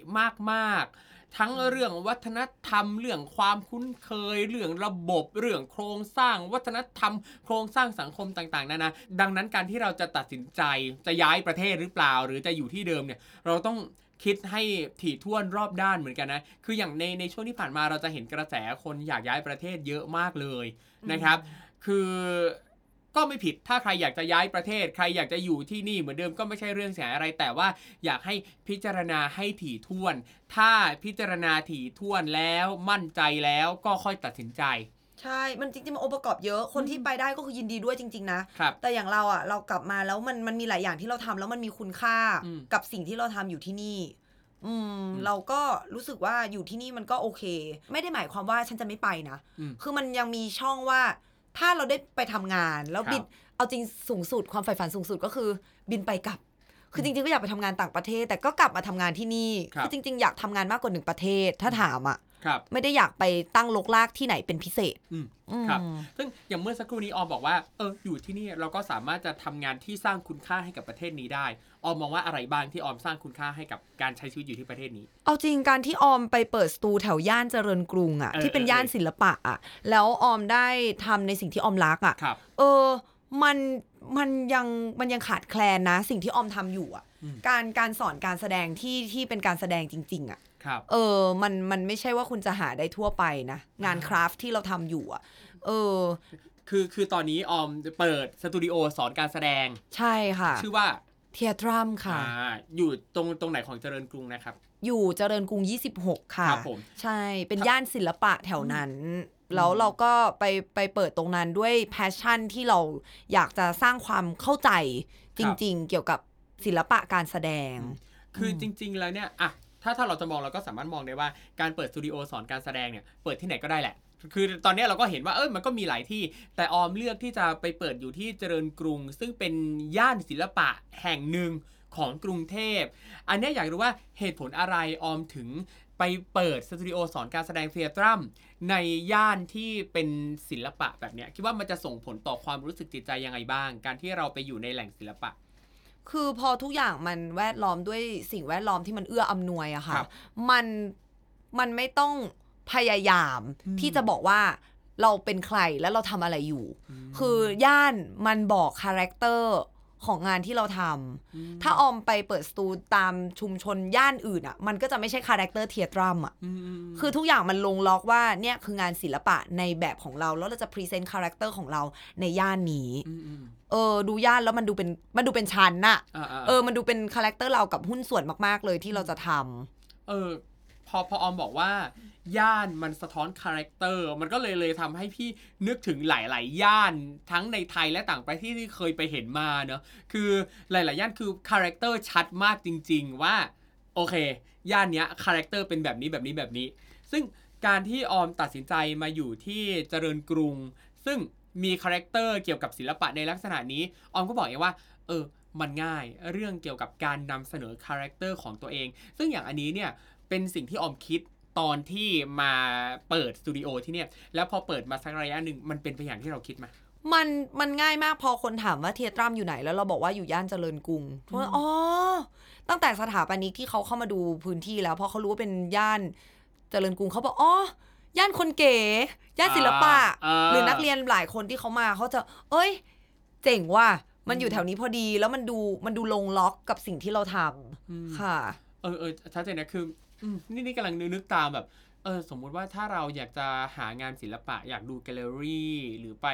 มาก ๆ ทั้งเรื่องวัฒนธรรม เรื่องความคุ้นเคย เรื่องระบบ เรื่องโครงสร้าง วัฒนธรรม โครงสร้างสังคมต่างๆนานาดังนั้นการที่เราจะตัดสินใจจะย้ายประเทศหรือเปล่า หรือจะอยู่ที่เดิมเนี่ยเราต้องคิดให้ถี่ถ้วนรอบด้านเหมือนกันนะ คืออย่างในในช่วงที่ผ่านมาเราจะเห็นกระแสคนอยากย้ายประเทศเยอะมากเลยนะครับ คือ ก็ไม่ผิดถ้าใครอยากจะย้ายประเทศ ใครอยากจะอยู่ที่นี่เหมือนเดิมก็ไม่ใช่เรื่องเสียอะไร แต่ว่าอยากให้พิจารณาให้ถี่ถ้วน ถ้าพิจารณาถี่ถ้วนแล้วมั่นใจแล้วก็ค่อยตัดสินใจ ใช่ มันจริงๆมันองค์ประกอบเยอะคนที่ไปได้ก็คือยินดีด้วยจริง ๆ นะ ครับ แต่อย่างเราอะ เรากลับมาแล้วมันมันมีหลายอย่างที่เราทำแล้วมันมีคุณค่าอืม กับสิ่งที่เราทำอยู่ที่นี่ อืม เราก็รู้สึกว่าอยู่ที่นี่มันก็โอเค ไม่ได้หมายความว่าฉันจะไม่ไปนะ อืม คือมันยังมีช่องว่า ถ้าเราได้ไปทำงาน แล้วบินครับเอาจริงสูงสุดความใฝ่ฝันสูงสุดก็คือ บินไปกลับ คือจริงๆก็อยากไปทำงานต่างประเทศ แต่ก็กลับมาทำงานที่นี่ครับอจริง ๆ อยากทำงานมากกว่าหนึ่งประเทศ ถ้าถามอะครับ ไม่ได้อยากไปตั้งลกลากที่ไหนเป็นพิเศษอืมอืมครับซึ่งอย่างเมื่อสักครู่นี้ออมบอกว่าเอออยู่ที่นี่เราก็สามารถจะทำงานที่สร้างคุณค่าให้กับประเทศนี้ได้ ออมมองว่าอะไรบ้างที่ออมสร้างคุณค่าให้กับการใช้ชีวิตอยู่ที่ประเทศนี้ เอาจริงการที่ออมไปเปิดสตูแถวย่านเจริญกรุงอะเออที่เป็นเออย่านศิลปะอะแล้วออมได้ทำในสิ่งที่ออมรักอะครับเออมันมันยังมันยังขาดแคลนนะ สิ่งที่ออมทำอยู่อะอืมการการสอนการแสดงที่ที่เป็นการแสดงจริง ๆอะครับ เออมันมันไม่ใช่ว่าคุณจะหาได้ทั่วไปนะ งานคราฟต์ที่เราทำอยู่อะเออ คือคือตอนนี้ออมเปิดสตูดิโอสอนการแสดง ใช่ค่ะ ชื่อว่า Theatrum ค่ะอ่าอยู่ตรงตรงไหนของเจริญกรุงนะครับ อยู่เจริญกรุง 26 ค่ะครับผมใช่ เป็นย่านศิลปะแถวนั้น แล้วเราก็ไปไปเปิดตรงนั้นด้วย passion ที่เราอยากจะสร้างความเข้าใจจริง ๆ เกี่ยวกับศิลปะการแสดง คือจริง ๆ แล้วเนี่ยอะ ถ้าถ้าเราจะมองเราก็สามารถมองได้ว่าการเปิดสตูดิโอสอนการแสดงเนี่ยเปิดที่ไหนก็ได้แหละ คือตอนนี้เราก็เห็นว่าเออมันก็มีหลายที่ แต่ออมเลือกที่จะไปเปิดอยู่ที่เจริญกรุง ซึ่งเป็นย่านศิลปะแห่งหนึ่งของกรุงเทพ อันนี้อยากรู้ว่าเหตุผลอะไรออมถึงไปเปิดสตูดิโอสอนการแสดงเทียตรัมในย่านที่เป็นศิลปะแบบเนี้ยคิดว่ามันจะส่งผลต่อความรู้สึกจิตใจยังไงบ้าง การที่เราไปอยู่ในแหล่งศิลปะ คือพอทุกอย่างมันแวดล้อมด้วยสิ่งแวดล้อมที่มันเอื้ออำนวยอะคค่ะรับมันมันไม่ต้องพยายามอืมที่จะบอกว่าเราเป็นใครและเราทำอะไรอยู่ คือย่านมันบอก character ของงานที่เราทำถ้าออมไปเปิดสตูตามชุมชนย่านอื่นอะมันก็จะไม่ใช่ character Theatrum อะอืมคือทุกอย่างมันลงล็อกว่าเนี่ยคืองานศิลปะในแบบของเรา แล้วเราจะ present character ของเราในย่านนี้อืมอืมเออดูย่านแล้วมันดูเป็นมันดูเป็นชั้นน่ะอ่าๆเออมันดูเป็น character เรากับหุ้นส่วนมากๆเลยที่เราจะทำเออ พอพอออมบอกว่า ย่านมันสะท้อน character มันก็เลยเลยทำให้พี่นึกถึงหลาย ๆ ย่านทั้งในไทยและต่างประเทศที่เคยไปเห็นมาเนอะคือหลาย ๆ ย่านคือ character ชัดมากจริง ๆ ว่าโอเค ย่านเนี้ย character เป็นแบบนี้แบบนี้แบบนี้ ซึ่งการที่ออมตัดสินใจมาอยู่ที่เจริญกรุง ซึ่งมี character เกี่ยวกับศิลปะในลักษณะนี้ ออมก็บอกเองว่า เออ มันง่าย เรื่องเกี่ยวกับการนำเสนอ character ของตัวเอง ซึ่งอย่างอันนี้เนี่ย เป็นสิ่งที่ออมคิดตอนที่มาเปิดสตูดิโอที่เนี่ย แล้วพอเปิดมาสักระยะหนึ่งมันเป็นไปอย่างที่เราคิดไหมมันมันง่ายมากพอคนถามว่า Theatrum อยู่ไหน แล้วเราบอกว่าอยู่ย่านเจริญกรุงเพราะว่าอ๋อตั้งแต่สถาปนิกที่เขาเข้ามาดูพื้นที่แล้วเพราะเขารู้ว่าเป็นย่านเจริญกรุงเขาบอกอ๋อย่านคนเก๋ย่านศิลปะอ่าหรือนักเรียนหลายคนที่เขามาเขาจะ เอ้ย เจ๋งว่ะมันอยู่แถวนี้พอดีแล้วมันดูมันดูลงล็อกกับสิ่งที่เราทำค่ะ เออเออชัดเจนนะคืออืม นี่นี่กำลังนึกนึกตามแบบเออสมมุติว่าถ้าเราอยากจะหางานศิลปะ อยากดูแกลเลอรี่หรือไป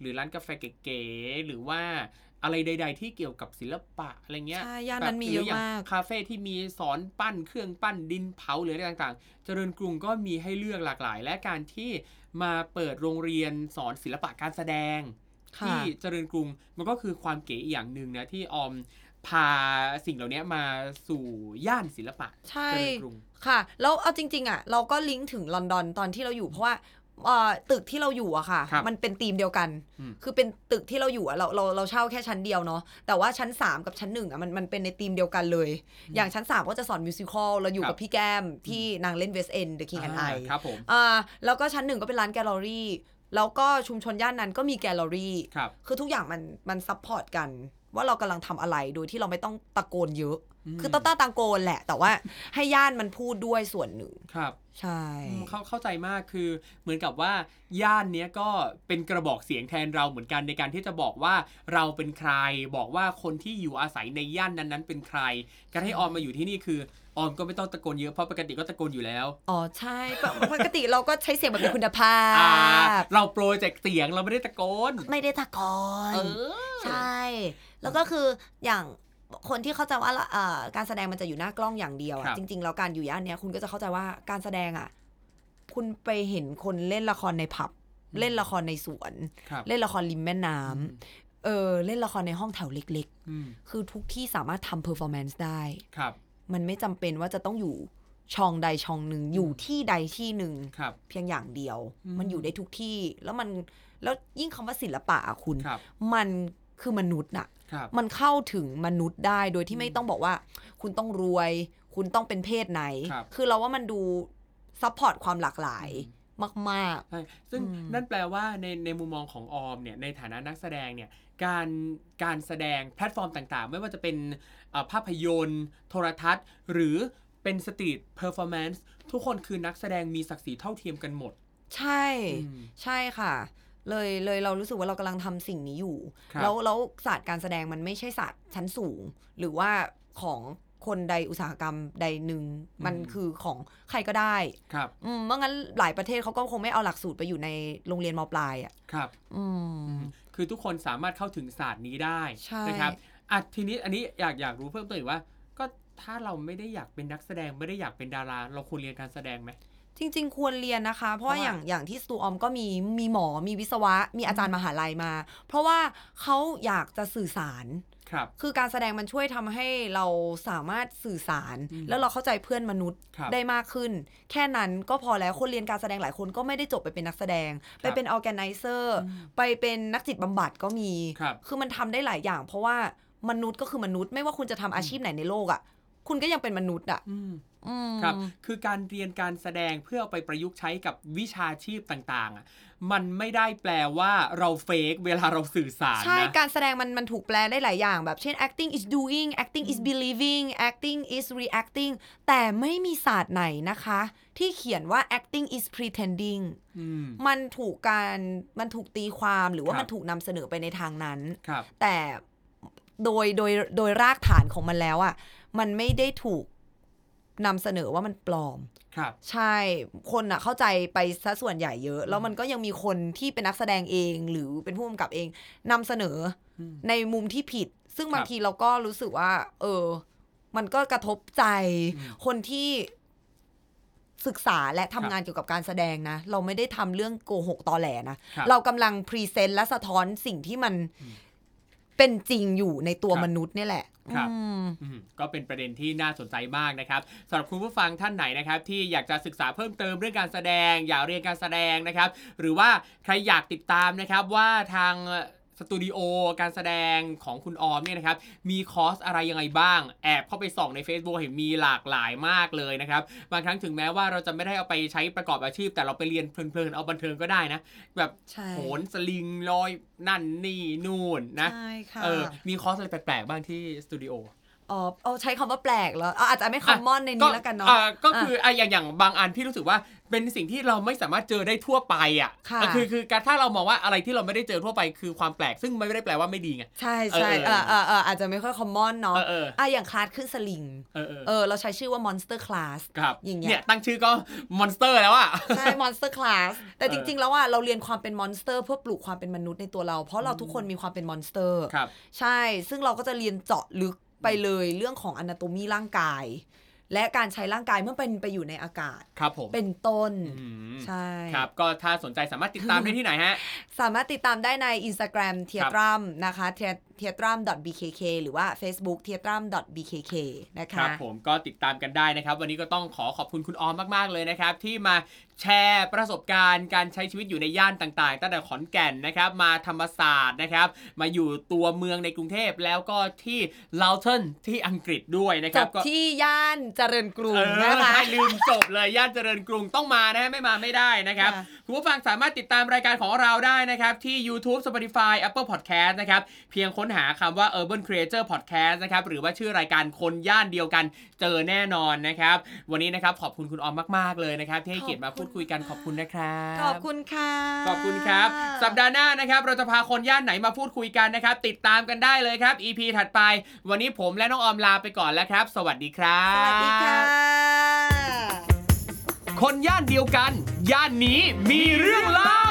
หรือร้านกาแฟเก๋ๆหรือว่าอะไรใด ๆ ที่เกี่ยวกับศิลปะอะไรเงี้ยใช่ย่านนั้นมีเยอะหรืางมากคาเฟ่ที่มีสอนปั้นเครื่องปั้นดินเผาหรืออะไรต่างๆ เจริญกรุงก็มีให้เลือกหลากหลาย และการที่มาเปิดโรงเรียนสอนศิลปะการแสดงค่ะที่เจริญกรุงมันก็คือความเก๋อีกอย่างหนึ่งนะที่ออม พาสิ่งเหล่านี้มาสู่ย่านศิลปะใช่เจริญกรุงค่ะ แล้วเอาจริง ๆ อะ เราก็ลิงก์ถึงลอนดอนตอนที่เราอยู่เพราะว่าเอ่อตึกที่เราอยู่อะค่ะครับมันเป็นธีมเดียวกันอืมคือเป็นตึกที่เราอยู่อะเราเราเราเช่าแค่ชั้นเดียวเนาะ แต่ว่าชั้น 3 กับชั้นหนึ่งอะมันมันเป็นในธีมเดียวกันเลย อย่างชั้น 3 ก็จะสอน musical เราอยู่กับครับพี่แก้มที่นางเล่น West End The King and I อ่าครับผมอ่าแล้วก็ชั้นหนึ่งก็เป็นร้านแกลเลอรี่ แล้วก็ชุมชนย่านนั้นก็มีแกลเลอรี่ครับคือทุกอย่างมันมัน support กัน ว่าเรากำลังทำอะไรโดยที่เราไม่ต้องตะโกนเยอะอืมคือต้าต้าตะโกนแหละ แต่ว่าให้ย่านมันพูดด้วยส่วนหนึ่งครับ ใช่อืมเข้าเข้าใจมากคือเหมือนกับว่าย่านเนี้ยก็เป็นกระบอกเสียงแทนเราเหมือนกันในการที่จะบอกว่าเราเป็นใคร บอกว่าคนที่อยู่อาศัยในย่านนั้นๆ เป็นใคร การให้ออมมาอยู่ที่นี่คือออมก็ไม่ต้องตะโกนเยอะเพราะปกติก็ตะโกนอยู่แล้ว อ๋อใช่ปกปกติเราก็ใช้เสียงแบบมีคุณภาอ่าพเราโปรเจกต์เสียงเราไม่ได้ตะโกน ไม่ได้ตะโกนเออใช่ แล้วก็คืออย่างคนที่เข้าใจว่าเอ่อการแสดงมันจะอยู่หน้ากล้องอย่างเดียวอะครับจริง ๆ แล้วการอยู่ย่านเนี้ยคุณก็จะเข้าใจว่าการแสดงอะ คุณไปเห็นคนเล่นละครในผับ เล่นละครในสวนครับเล่นละครริมแม่น้ำเออเล่นละครในห้องแถวเล็กอืมๆคือทุกที่สามารถทำ performance ได้ครับ มันไม่จำเป็นว่าจะต้องอยู่ช่องใดช่องหนึ่งอยู่ที่ใดที่หนึ่งครับเพียงอย่างเดียวอืมมันอยู่ได้ทุกที่ แล้วมันแล้วยิ่งคำว่าศิลปะอะคุณครับมัน คือมนุษย์น่ะครับมันเข้าถึงมนุษย์ได้โดยที่ไม่ต้องบอกว่า คุณต้องรวย คุณต้องเป็นเพศไหนครับคือเราว่ามันดู support ความหลากหลายมากใช่ซึ่งอืมนั่นแปลว่าในในมุมมองของออมเนี่ยในฐานะนักแสดงเนี่ยการการแสดงแพลตฟอร์มต่างๆ ไม่ว่าจะเป็นเอ่อภาพยนตร์ โทรทัศน์ หรือเป็น street performance ทุกคนคือนักแสดงมีศักดิ์ศรีเท่าเทียมกันหมดๆใช่อืมใช่ค่ะ เลยเลยเรารู้สึกว่าเรากำลังทำสิ่งนี้อยู่ ครับแล้วแล้วศาสตร์การแสดงมันไม่ใช่ศาสตร์ชั้นสูง หรือว่าของคนใดอุตสาหกรรมใดหนึ่งมันคือของใครก็ได้ ครับอืมเมื่องั้นหลายประเทศเขาก็คงไม่เอาหลักสูตรไปอยู่ในโรงเรียนมปลายอะ ครับ อืม คือทุกคนสามารถเข้าถึงศาสตร์นี้ได้ใช่ นะครับอะทีนี้อันนี้อยากอยากรู้เพิ่มเติมอีกว่า ก็ถ้าเราไม่ได้อยากเป็นนักแสดงไม่ได้อยากเป็นดารา เราควรเรียนการแสดงไหม จริง ๆ ควรเรียนนะคะเพราะว่าเพราะว่าอย่างอย่างที่สตูออมก็มีมีหมอมีวิศวะ มีอาจารย์มหาลัยมา เพราะว่าเขาอยากจะสื่อสารครับคือการแสดงมันช่วยทำให้เราสามารถสื่อสารอืมแล้วเราเข้าใจเพื่อนมนุษย์ครับได้มากขึ้น แค่นั้นก็พอแล้วคนเรียนการแสดงหลายคนก็ไม่ได้จบไปเป็นนักแสดง ไปเป็นออแกไนเซอร์ไปเป็นนักจิตบำบัดก็มีครับคือมันทำได้หลายอย่าง เพราะว่ามนุษย์ก็คือมนุษย์ไม่ว่าคุณจะทำอาชีพไหนในโลกอะ คุณก็ยังเป็นมนุษย์อะอืมอืมครับ คือการเรียนการแสดงเพื่อเอาไปประยุกต์ใช้กับวิชาชีพต่างๆอะมันไม่ได้แปลว่าเราเฟกเวลาเราสื่อสารใช่นะการแสดงมันมันถูกแปลได้หลายอย่างแบบเช่น acting is doing acting is believing acting is reacting แต่ไม่มีศาสตร์ไหนนะคะ ที่เขียนว่า acting is pretending อืมมันถูกการมันถูกตีความหรือว่าครับมันถูกนำเสนอไปในทางนั้นครับแต่โดยโดยโดยรากฐานของมันแล้วอะ มันไม่ได้ถูกนำเสนอว่ามันปลอม ครับ ใช่ คนอะเข้าใจไปซะส่วนใหญ่เยอะ แล้วมันก็ยังมีคนที่เป็นนักแสดงเองหรือเป็นผู้กำกับเองนำเสนออมในมุมที่ผิด ซึ่งครับบางทีเราก็รู้สึกว่า เออ มันก็กระทบใจ อืมคนที่ศึกษาและทำงานเกี่ยวกับการแสดงนะ เราไม่ได้ทำเรื่องโกหกตอแหลนะ ครับเรากำลังพรีเซนต์และสะท้อนสิ่งที่มันเป็นจริงอยู่ในตัวครับ มนุษย์นี่แหละ ครับอืมอืมก็เป็นประเด็นที่น่าสนใจมากนะครับสำหรับคุณผู้ฟังท่านไหนนะครับ ที่อยากจะศึกษาเพิ่มเติมเรื่องการแสดง อยากเรียนการแสดงนะครับ หรือว่าใครอยากติดตามนะครับว่าทาง สตูดิโอการแสดงของคุณออมเนี่ยนะครับมีคอร์สอะไรยังไงบ้าง แอบเข้าไปส่องใน Facebook เห็นมีหลากหลายมากเลยนะครับบางครั้งถึงแม้ว่าเราจะไม่ได้เอาไปใช้ประกอบอาชีพ แต่เราไปเรียนเพลินๆเอาบันเทิงก็ได้นะ แบบใช่โหนสลิงลอยนั่นนี่นู่นนะใช่ค่ะเออมีคอร์สอะไรแปลกๆบ้างที่สตูดิโอ อ๋อเอาใช้คำว่าแปลกแล้วเอาอาจจะไม่ common ในนี้แล้วกันเนาะอ่ก็คืออะอย่างอย่างบางอันพี่รู้สึกว่าเป็นสิ่งที่เราไม่สามารถเจอได้ทั่วไปอะค่ะอ่คือคือการถ้าเรามองว่าอะไรที่เราไม่ได้เจอทั่วไปคือความแปลก ซึ่งไม่ได้แปลว่าไม่ดีไงใช่ใช่เอเอออเออเอออาจจะไม่ค่อย common เนาะเออเอออะอย่างคลาสขึ้นสลิงเออเออเออเราใช้ชื่อว่า monster class ครับอย่างเงี้ยเนี่ยตั้งชื่อก็ mons ter แล้วอะใช่ monster class แต่เออจริง ๆ แล้วอะเราเรียนความเป็น monster เพื่อปลูกความเป็นมนุษย์ในตัวเรา เพราะเราทุกคนมีความเป็น monster ครับใช่ซึ่งเราก็จะเรียนเจาะลึก ไปเลยเรื่องของ anatomy ร่างกาย และการใช้ร่างกายเมื่อเป็นไปอยู่ในอากาศ ครับผม เป็นต้นอืมใช่ ครับ ก็ถ้าสนใจสามารถติดตามได้ที่ไหนฮะ สามารถติดตามได้ใน Instagram t h e a t r u m นะคะ t h e a t r u m bkk หรือว่า Facebook t h e a t r u m bkk นะครัคะบผมก็ติดตามกันได้นะครับ วันนี้ก็ต้องขอขอบคุณคุณออมมาก ๆ เลยนะครับ ที่มาแชร์ประสบการณ์การใช้ชีวิตอยู่ในย่านต่างๆ ตั้งแต่ขอนแก่นนะครับ มาธรรมศาสตร์นะครับ มาอยู่ตัวเมืองในกรุงเทพแล้วก็ที่ลาวเทนที่อังกฤษด้วยนะคจรับบก็ที่ย่านเจริญกรุเองอนะคะให้ลืมจบเลยย่านเจริญกรุงต้องมานะฮะไม่มาไม่ได้นะครับค่ะคุณผู้ฟังสามารถติดตามรายการของเราได้นะครับที่ YouTube Spotify Apple Podcast นะครับเพียงค้นหาคำว่า Urban Creator Podcast นะครับหรือว่าชื่อรายการคนย่านเดียวกันเจอแน่นอนนะครับ วันนี้นะครับขอบคุณคุณออมมาก ๆ เลยนะครับ ที่ให้เกียรติมาพูดคุยกันขอบคุณนะครับขอบคุณค่ะ ขอบคุณครับ สัปดาห์หน้านะครับเราจะพาคนย่านไหนมาพูดคุยกันนะครับ ติดตามกันได้เลยครับ EP ถัดไป วันนี้ผมและน้องออมลาไปก่อนแล้วครับ สวัสดีครับ สวัสดีค่ะ คนย่านเดียวกัน ย่านนี้มีเรื่องเล่า